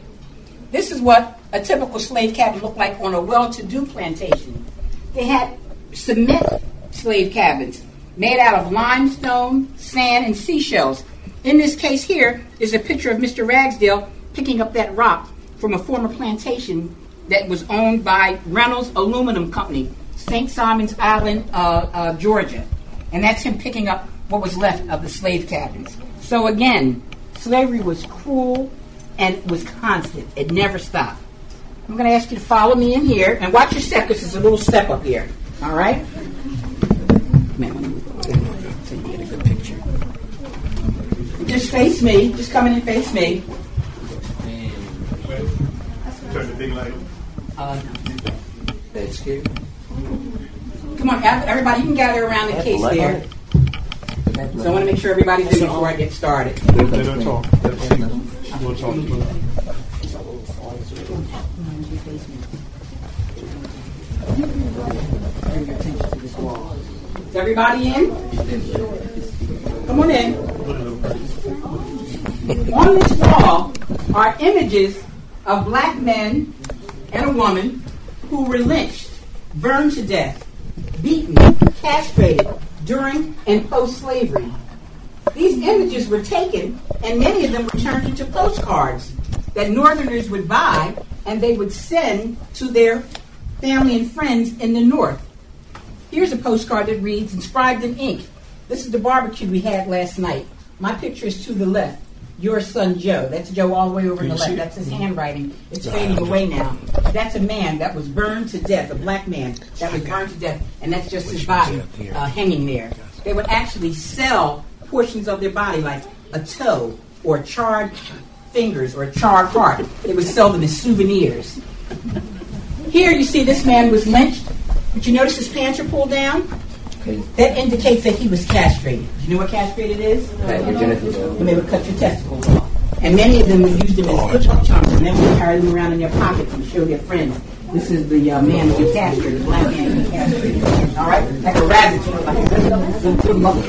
This is what a typical slave cabin looked like on a well to do plantation. They had cement slave cabins made out of limestone, sand, and seashells. In this case here is a picture of Mr. Ragsdale picking up that rock from a former plantation that was owned by Reynolds Aluminum Company, St. Simon's Island, uh, uh, Georgia. And that's him picking up what was left of the slave cabins. So again, slavery was cruel and was constant. It never stopped. I'm going to ask you to follow me in here and watch your step because there's a little step up here. All right? Just face me. Just come in and face me. Turn the big light. Uh, That's good. come on, everybody, you can gather around the case there. So I want to make sure everybody's in before I get started. Let her talk. Let her speak. We'll talk. Is everybody in? Come on in. On this wall are images of black men and a woman who were lynched, burned to death, beaten, castrated during and post slavery. These images were taken and many of them were turned into postcards that Northerners would buy and they would send to their family and friends in the North. Here's a postcard that reads, inscribed in ink. This is the barbecue we had last night. My picture is to the left. Your son Joe. That's Joe all the way over Can to the left. That's his handwriting. It's fading away now. That's a man that was burned to death, a black man that was burned to death, and that's just his body uh, hanging there. They would actually sell portions of their body, like a toe or charred fingers or a charred heart. They would sell them as souvenirs. Here you see this man was lynched. But you notice his pants are pulled down? That indicates that he was castrated. Do you know what castrated is? Right, your genitals. When they would cut your testicles off. And many of them would use them as football chunks and then would carry them around in their pockets and show their friends. This is the uh, man who castrated, the black man who castrated. All right? Like a rabbit, like a little, little muck.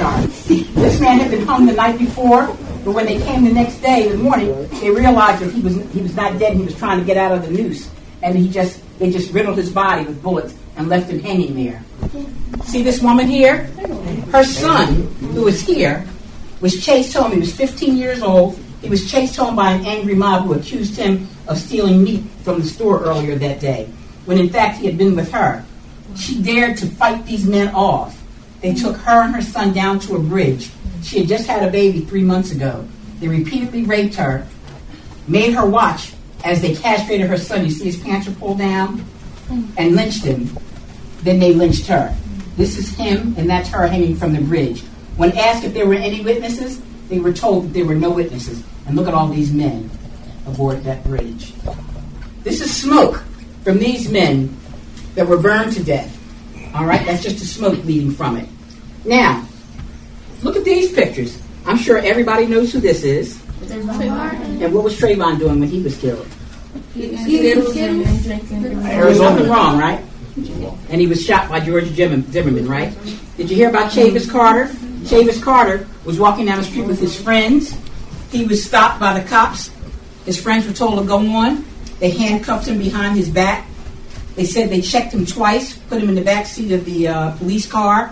This man had been hung the night before, but when they came the next day in the morning, they realized that he was he was not dead and he was trying to get out of the noose. And he just they just riddled his body with bullets and left him hanging there. See this woman here? Her son, who was here, was chased home. He was 15 years old. He was chased home by an angry mob who accused him of stealing meat from the store earlier that day, when in fact he had been with her. She dared to fight these men off. They took her and her son down to a bridge. She had just had a baby three months ago. They repeatedly raped her, made her watch as they castrated her son. You see his pants are pulled down, and lynched him. Then they lynched her. This is him, and that's her hanging from the bridge. When asked if there were any witnesses, they were told that there were no witnesses. And look at all these men aboard that bridge. This is smoke from these men that were burned to death. All right, that's just the smoke leading from it. Now, look at these pictures. I'm sure everybody knows who this is. And what was Trayvon doing when he was killed? He, There was nothing wrong, right? And he was shot by George Zimmerman, right? Did you hear about Chavis Carter? Chavis Carter was walking down the street with his friends. He was stopped by the cops. His friends were told to go on. They handcuffed him behind his back. They said they checked him twice, put him in the back seat of the uh, police car.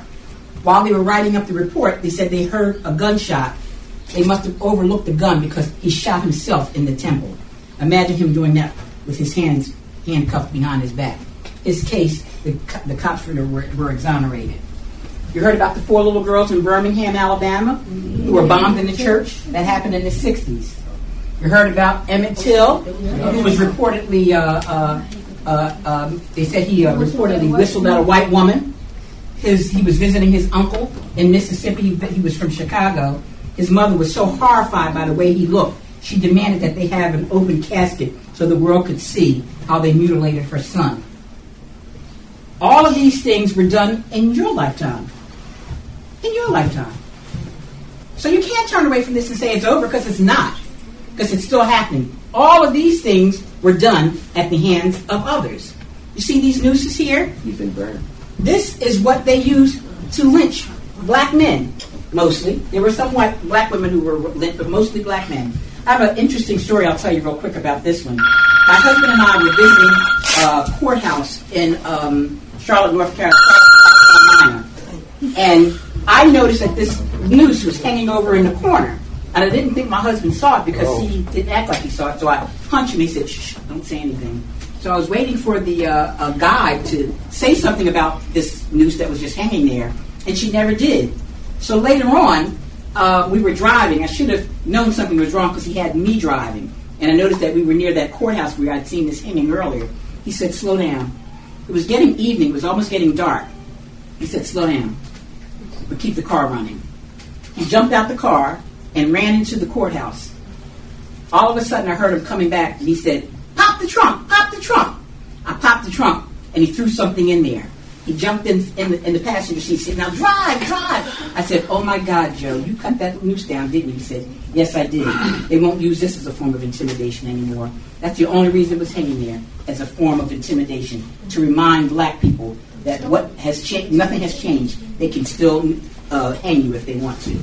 While they were writing up the report, they said they heard a gunshot. They must have overlooked the gun because he shot himself in the temple. Imagine him doing that with his hands handcuffed behind his back. His case, the, the cops were, were exonerated. You heard about the four little girls in Birmingham, Alabama, who were bombed in the church? That happened in the 60s. You heard about Emmett Till, who was reportedly, uh, uh, uh, um, they said he uh, reportedly whistled at a white woman. His, he was visiting his uncle in Mississippi. He, he was from Chicago. His mother was so horrified by the way he looked, she demanded that they have an open casket so the world could see how they mutilated her son. All of these things were done in your lifetime. In your lifetime. So you can't turn away from this and say it's over because it's not. Because it's still happening. All of these things were done at the hands of others. You see these nooses here? You've been burned. This is what they used to lynch black men, mostly. There were some white black women who were lynched, but mostly black men. I have an interesting story I'll tell you real quick about this one. My husband and I were visiting a courthouse in um, Charlotte, North Carolina, and I noticed that this noose was hanging over in the corner. And I didn't think my husband saw it because he didn't act like he saw it. So I punched him. He said, "Shh, don't say anything." So I was waiting for the uh, guide to say something about this noose that was just hanging there, and she never did. So later on, uh, we were driving. I should have known something was wrong because he had me driving, and I noticed that we were near that courthouse where I'd seen this hanging earlier. He said, "Slow down." It was getting evening. It was almost getting dark. He said, "Slow down, but keep the car running." He jumped out the car and ran into the courthouse. All of a sudden, I heard him coming back, and he said, "Pop the trunk! Pop the trunk!" I popped the trunk, and he threw something in there. He jumped in in the, in the passenger seat. Said, "Now drive, drive!" I said, "Oh my God, Joe, you cut that noose down, didn't you?" He said, "Yes, I did. They won't use this as a form of intimidation anymore. That's the only reason it was hanging there as a form of intimidation to remind black people that what has changed, nothing has changed. They can still uh, hang you if they want to."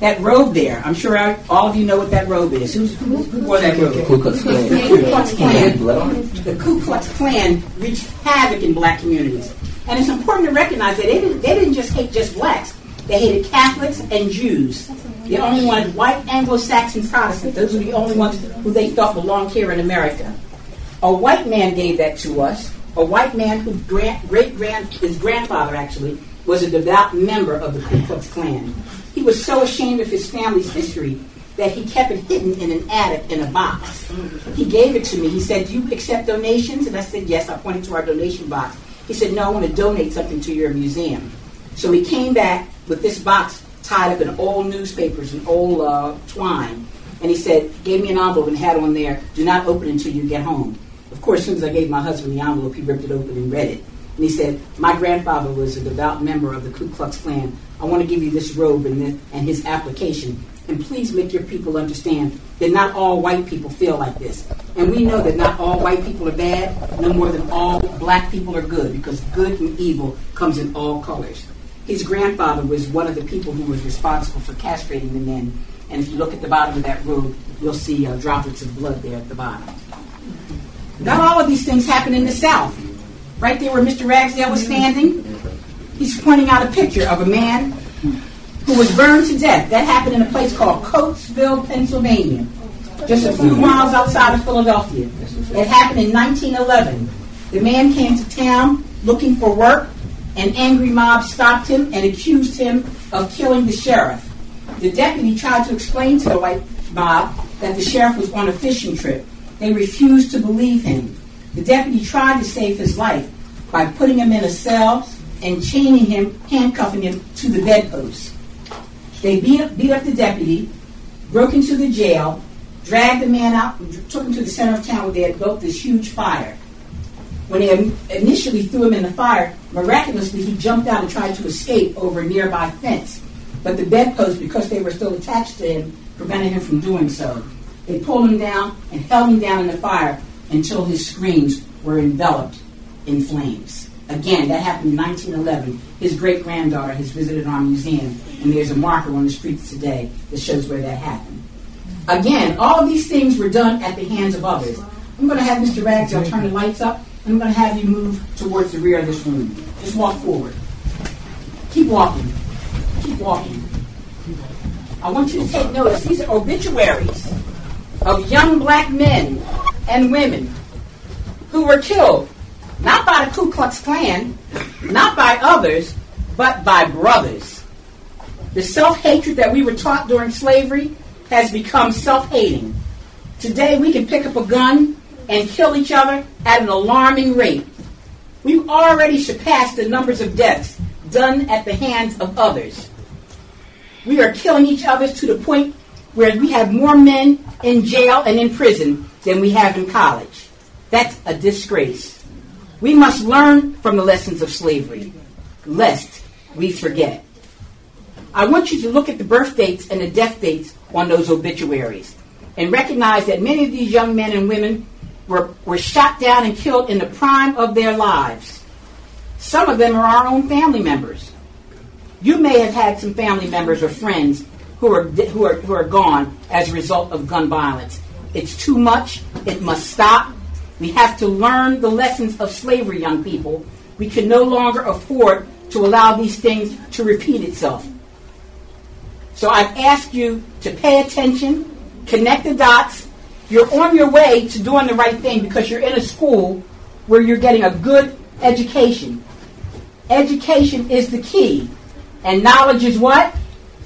That robe there, I'm sure I, all of you know what that robe is. Who's, who, who wore that robe? Ku Klux Klan. The Ku Klux Klan. The Ku Klux Klan wreaked havoc in black communities. And it's important to recognize that they didn't, they didn't just hate just blacks. They hated Catholics and Jews. They only wanted white Anglo-Saxon Protestants. Those were the only ones who they thought belonged here in America. A white man gave that to us. A white man whose grand, great grand, his grandfather actually was a devout member of the Ku Klux Klan. He was so ashamed of his family's history that he kept it hidden in an attic in a box. He gave it to me. He said, Do you accept donations? And I said, Yes. I pointed to our donation box. He said, No, I want to donate something to your museum. So he came back with this box tied up in old newspapers and old uh, twine. And he said, gave me an envelope and had on there, do not open until you get home. Of course, as soon as I gave my husband the envelope, he ripped it open and read it. And he said, My grandfather was a devout member of the Ku Klux Klan. I want to give you this robe and, this, and his application. And please make your people understand that not all white people feel like this. And we know that not all white people are bad, no more than all black people are good, because good and evil comes in all colors. His grandfather was one of the people who was responsible for castrating the men. And if you look at the bottom of that robe, you'll see uh, droplets of blood there at the bottom. Not all of these things happen in the South. Right there where Mr. Ragsdale was standing, he's pointing out a picture of a man who was burned to death. That happened in a place called Coatesville, Pennsylvania, just a few miles outside of Philadelphia. It happened in 1911. The man came to town looking for work. An angry mob stopped him and accused him of killing the sheriff. The deputy tried to explain to the white mob that the sheriff was on a fishing trip. They refused to believe him. The deputy tried to save his life by putting him in a cell and chaining him, handcuffing him to the bedpost. They beat up, beat up the deputy, broke into the jail, dragged the man out, and took him to the center of town where they had built this huge fire. When they initially threw him in the fire, miraculously he jumped out and tried to escape over a nearby fence. But the bedposts, because they were still attached to him, prevented him from doing so. They pulled him down and held him down in the fire until his screams were enveloped in flames. Again, that happened in 1911. His great granddaughter has visited our museum, and there's a marker on the streets today that shows where that happened. Again, all of these things were done at the hands of others. I'm going to have Mr. Ragsdale turn the lights up, I'm going to have you move towards the rear of this room. Just walk forward. Keep walking. Keep walking. I want you to take notice. These are obituaries of young black men and women who were killed, not by the Ku Klux Klan, not by others, but by brothers. The self hatred that we were taught during slavery has become self hating. Today we can pick up a gun and kill each other at an alarming rate. We've already surpassed the numbers of deaths done at the hands of others. We are killing each other to the point where we have more men in jail and in prison than we have in college. That's a disgrace. We must learn from the lessons of slavery, lest we forget. I want you to look at the birth dates and the death dates on those obituaries and recognize that many of these young men and women were, were shot down and killed in the prime of their lives. Some of them are our own family members. You may have had some family members or friends who are, who are, who are gone as a result of gun violence. It's too much. It must stop. We have to learn the lessons of slavery, young people. We can no longer afford to allow these things to repeat itself. So I've asked you to pay attention, connect the dots. You're on your way to doing the right thing because you're in a school where you're getting a good education. Education is the key. And knowledge is what?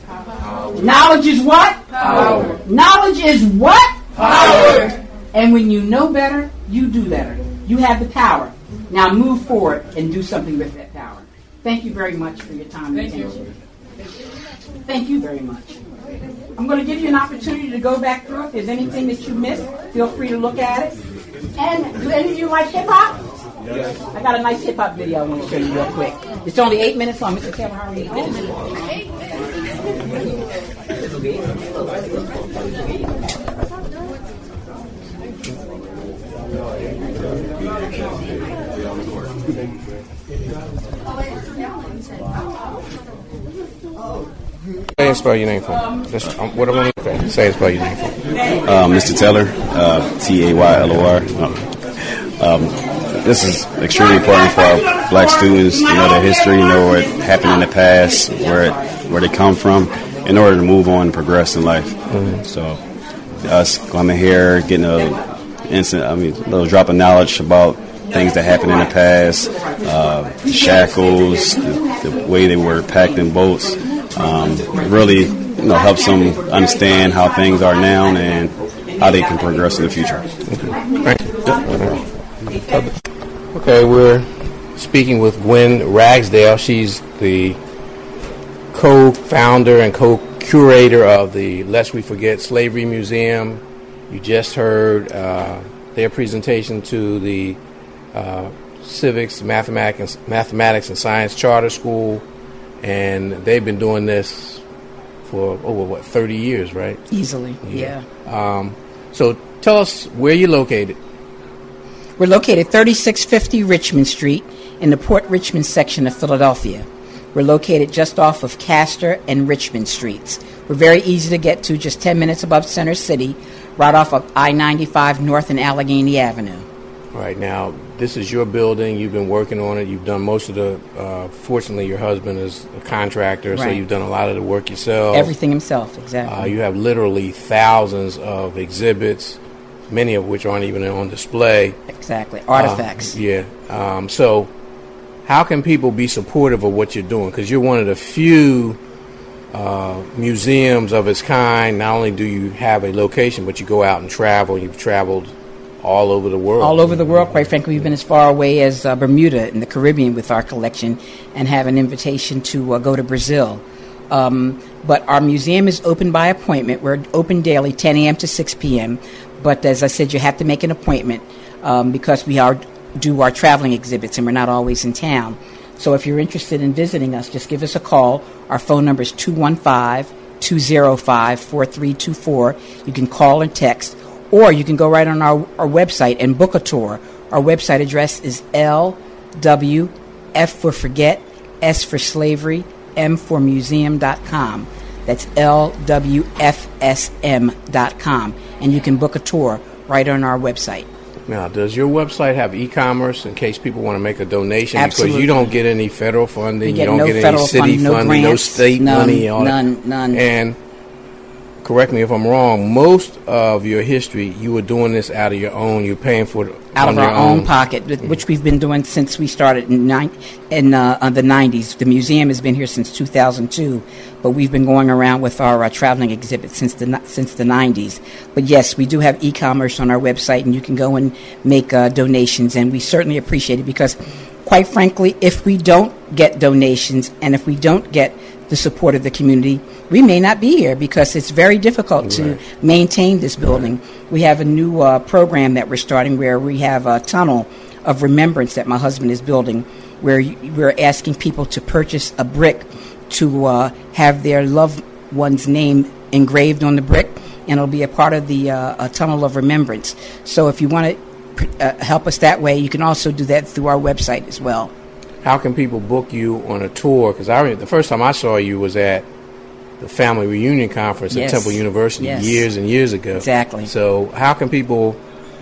Power. Knowledge is what? Power. Knowledge is what? Power. And when you know better, you do better. You have the power. Now move forward and do something with that power. Thank you very much for your time and attention. Thank you very much. I'm going to give you an opportunity to go back through. If there's anything that you missed, feel free to look at it. And do any of you like hip hop? Yes. I got a nice hip hop video I want to show you real quick. It's only eight minutes long. Mr. Taylor, how are you? Eight Say and spell your name for me. That's um, what I want to okay. Say and spell your name for me. Uh, Mr. Taylor, uh, T A Y L O R. Um, this is extremely important for our black students to know their history, know what happened in the past, where it, where they come from, in order to move on and progress in life. So, us coming here, getting a instant, I mean, a little drop of knowledge about things that happened in the past, uh, shackles, the, the way they were packed in boats, um, really, you know, helps them understand how things are now and how they can progress in the future. Okay, we're speaking with Gwen Ragsdale. She's the co-founder and co-curator of the Lest We Forget Slavery Museum. You just heard uh, their presentation to the uh, Civics, Mathematics, Mathematics and Science Charter School, and they've been doing this for over what 30 years, right? Easily, yeah. Um, so tell us where you're located. We're located 3650 Richmond Street in the Port Richmond section of Philadelphia. We're located just off of Castor and Richmond Streets. We're very easy to get to, just 10 minutes above Center City, right off of I 95 North and Allegheny Avenue. Right now, this is your building. You've been working on it. You've done most of the. Uh, fortunately, your husband is a contractor, so you've done a lot of the work yourself. Everything himself, exactly. Uh, you have literally thousands of exhibits, many of which aren't even on display. Exactly. Artifacts. Uh, yeah. Um, so, how can people be supportive of what you're doing? Because you're one of the few uh, museums of its kind. Not only do you have a location, but you go out and travel. You've traveled all over the world. All over the world, quite frankly, we've been as far away as uh, Bermuda in the Caribbean with our collection and have an invitation to uh, go to Brazil. Um, but our museum is open by appointment. We're open daily, 10 a.m. to 6 p.m. But as I said, you have to make an appointment um, because we are do our traveling exhibits and we're not always in town. So if you're interested in visiting us, just give us a call. Our phone number is 215 205 4324. You can call and text, or you can go right on our, our website and book a tour. Our website address is LWF for forget, S for slavery, M for museum.com. That's LWFSM.com. And you can book a tour right on our website. Now, does your website have e-commerce in case people want to make a donation? Absolutely. Because you don't get any federal funding, you get don't no get any city funding, no funding, no state none, money, none, none. And correct me if I'm wrong. Most of your history, you were doing this out of your own. You're paying for it out of our your own pocket, which we've been doing since we started in, nine, in uh, uh, the 90s. The museum has been here since 2002, but we've been going around with our uh, traveling exhibit since the since the 90s. But yes, we do have e-commerce on our website, and you can go and make uh, donations, and we certainly appreciate it because, quite frankly, if we don't get donations and if we don't get the support of the community, we may not be here because it's very difficult to maintain this building. We have a new uh, program that we're starting where we have a tunnel of remembrance that my husband is building, where we're asking people to purchase a brick to uh, have their loved one's name engraved on the brick, and it'll be a part of the uh, a tunnel of remembrance. So if you want to uh, help us that way, you can also do that through our website as well. How can people book you on a tour? Because I remember the first time I saw you was at the family reunion conference Yes. at Temple University Yes. years and years ago. Exactly. So how can people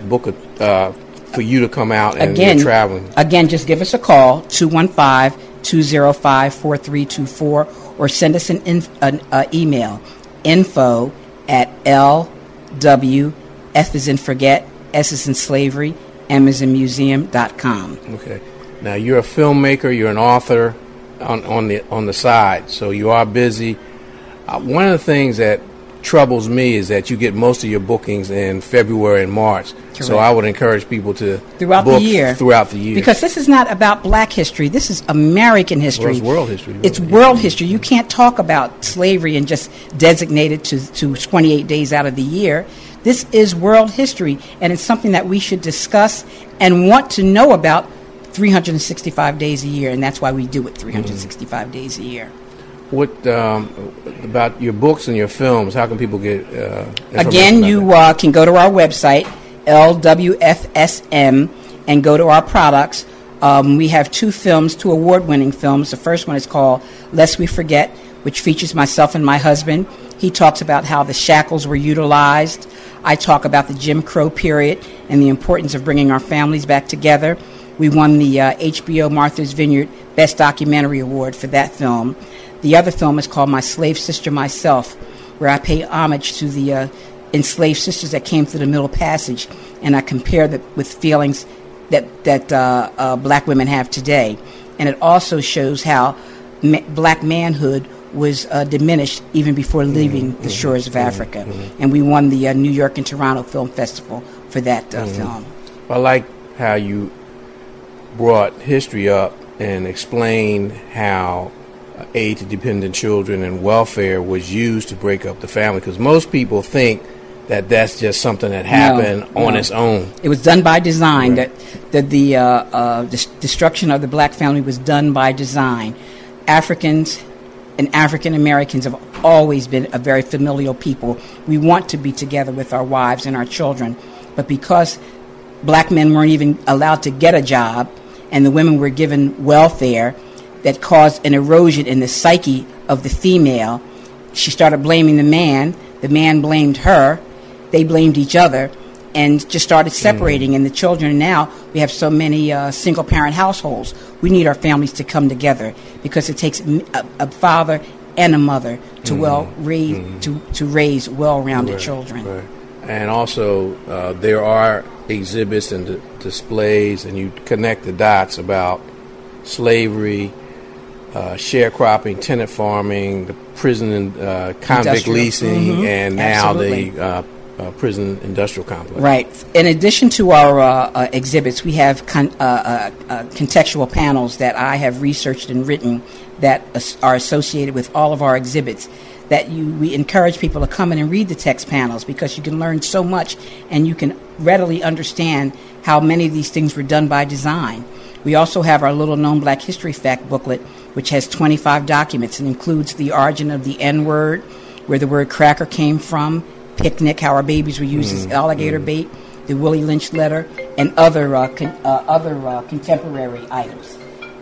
book a uh, for you to come out and again, you're traveling? Again, just give us a call, 215-205-4324, or send us an, inf- an uh, email, info at LW, F is in forget, S is in slavery, M is in museum.com. Okay. Now you're a filmmaker. You're an author on, on the on the side, so you are busy. Uh, one of the things that troubles me is that you get most of your bookings in February and March. So I would encourage people to Throughout the year. Throughout the year, Because this is not about black history. This is American history. Well, it's world history, It's really. world history. You can't talk about slavery and just designate it to, to 28 days out of the year. This is world history, and it's something that we should discuss and want to know about 365 days a year, and that's why we do it 365 days a year. what um, about your books and your films? How can people get uh, Again, you uh, can go to our website, LWFSM, and go to our products. Um, we have two films, two award winning films. The first one is called Lest We Forget, which features myself and my husband. He talks about how the shackles were utilized. I talk about the Jim Crow period and the importance of bringing our families back together. We won the uh, HBO Martha's Vineyard Best Documentary Award for that film. The other film is called My Slave Sister Myself, where I pay homage to the uh, enslaved sisters that came through the Middle Passage, and I compare that with feelings that that uh, uh, black women have today. And it also shows how ma- black manhood was uh, diminished even before leaving the shores of Africa. And we won the uh, New York and Toronto Film Festival for that uh, Mhm. film. I like how you brought history up and explained how uh, aid to dependent children and welfare was used to break up the family. Because most people think that that's just something that happened No, on no. its own. It was done by design. That that the uh, uh, dis- destruction of the black family was done by design. Africans and African Americans have always been a very familial people. We want to be together with our wives and our children, but because black men weren't even allowed to get a job, and the women were given welfare, that caused an erosion in the psyche of the female. She started blaming the man. The man blamed her. They blamed each other and just started separating. And the children now, we have so many uh, single parent households. We need our families to come together because it takes a father and a mother to Mhm. well raise to, to raise well rounded Right, children. right. And also, uh, there are exhibits and d- displays, and you connect the dots about slavery, uh, sharecropping, tenant farming, the prison and uh, convict Industrial. leasing, Mhm. and now Absolutely. the uh, uh, prison industrial complex. Right. In addition to our uh, uh, exhibits, we have con- uh, uh, uh, contextual panels that I have researched and written that as- are associated with all of our exhibits. That you, we encourage people to come in and read the text panels because you can learn so much and you can readily understand how many of these things were done by design. We also have our little known Black History Fact booklet, which has 25 documents and includes the origin of the N word, where the word cracker came from, picnic, how our babies were used as Mm, alligator mm. bait, the Willie Lynch letter, and other uh, con- uh, other uh, contemporary items.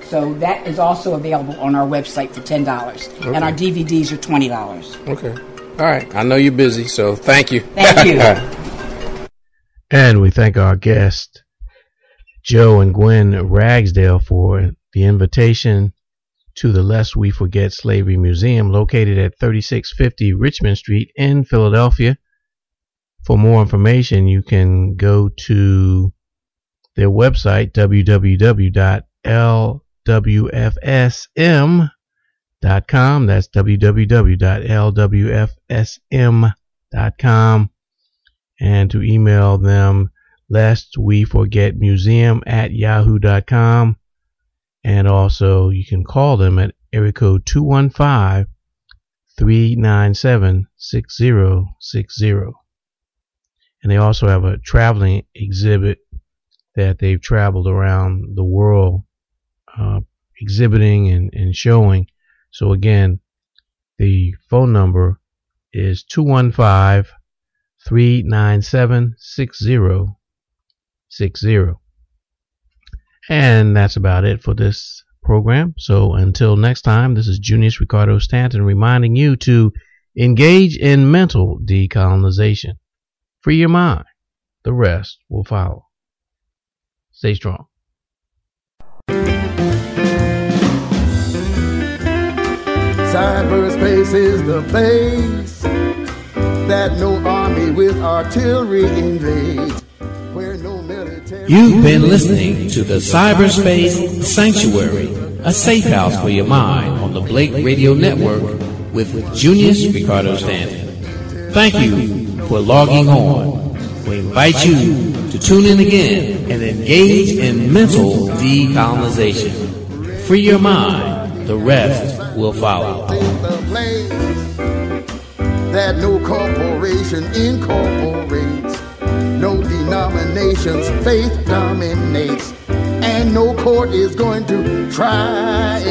So that is also available on our website for ten dollars, Okay. and our DVDs are twenty dollars. Okay. All right. I know you're busy, so thank you. Thank you. And we thank our guests, Joe and Gwen Ragsdale, for the invitation to the Lest We Forget Slavery Museum located at 3650 Richmond Street in Philadelphia. For more information, you can go to their website, www.lwfsm.com. That's www.lwfsm.com. And to email them, lest we forget museum at yahoo.com. And also, you can call them at area code 215 397 6060. And they also have a traveling exhibit that they've traveled around the world uh, exhibiting and, and showing. So, again, the phone number is 215 397 6060. And that's about it for this program. So until next time, this is Junius Ricardo Stanton reminding you to engage in mental decolonization. Free your mind. The rest will follow. Stay strong. Cyberspace is the place that no army with artillery invades. Where no military. You've been listening to the Cyberspace Sanctuary, a safe house for your mind on the Blake Radio Network with Junius Ricardo Stanton. Thank you for logging on. We invite you to tune in again and engage in mental decolonization. Free your mind, the rest will follow. That no corporation incorporates, no denomination's faith dominates, and no court is going to try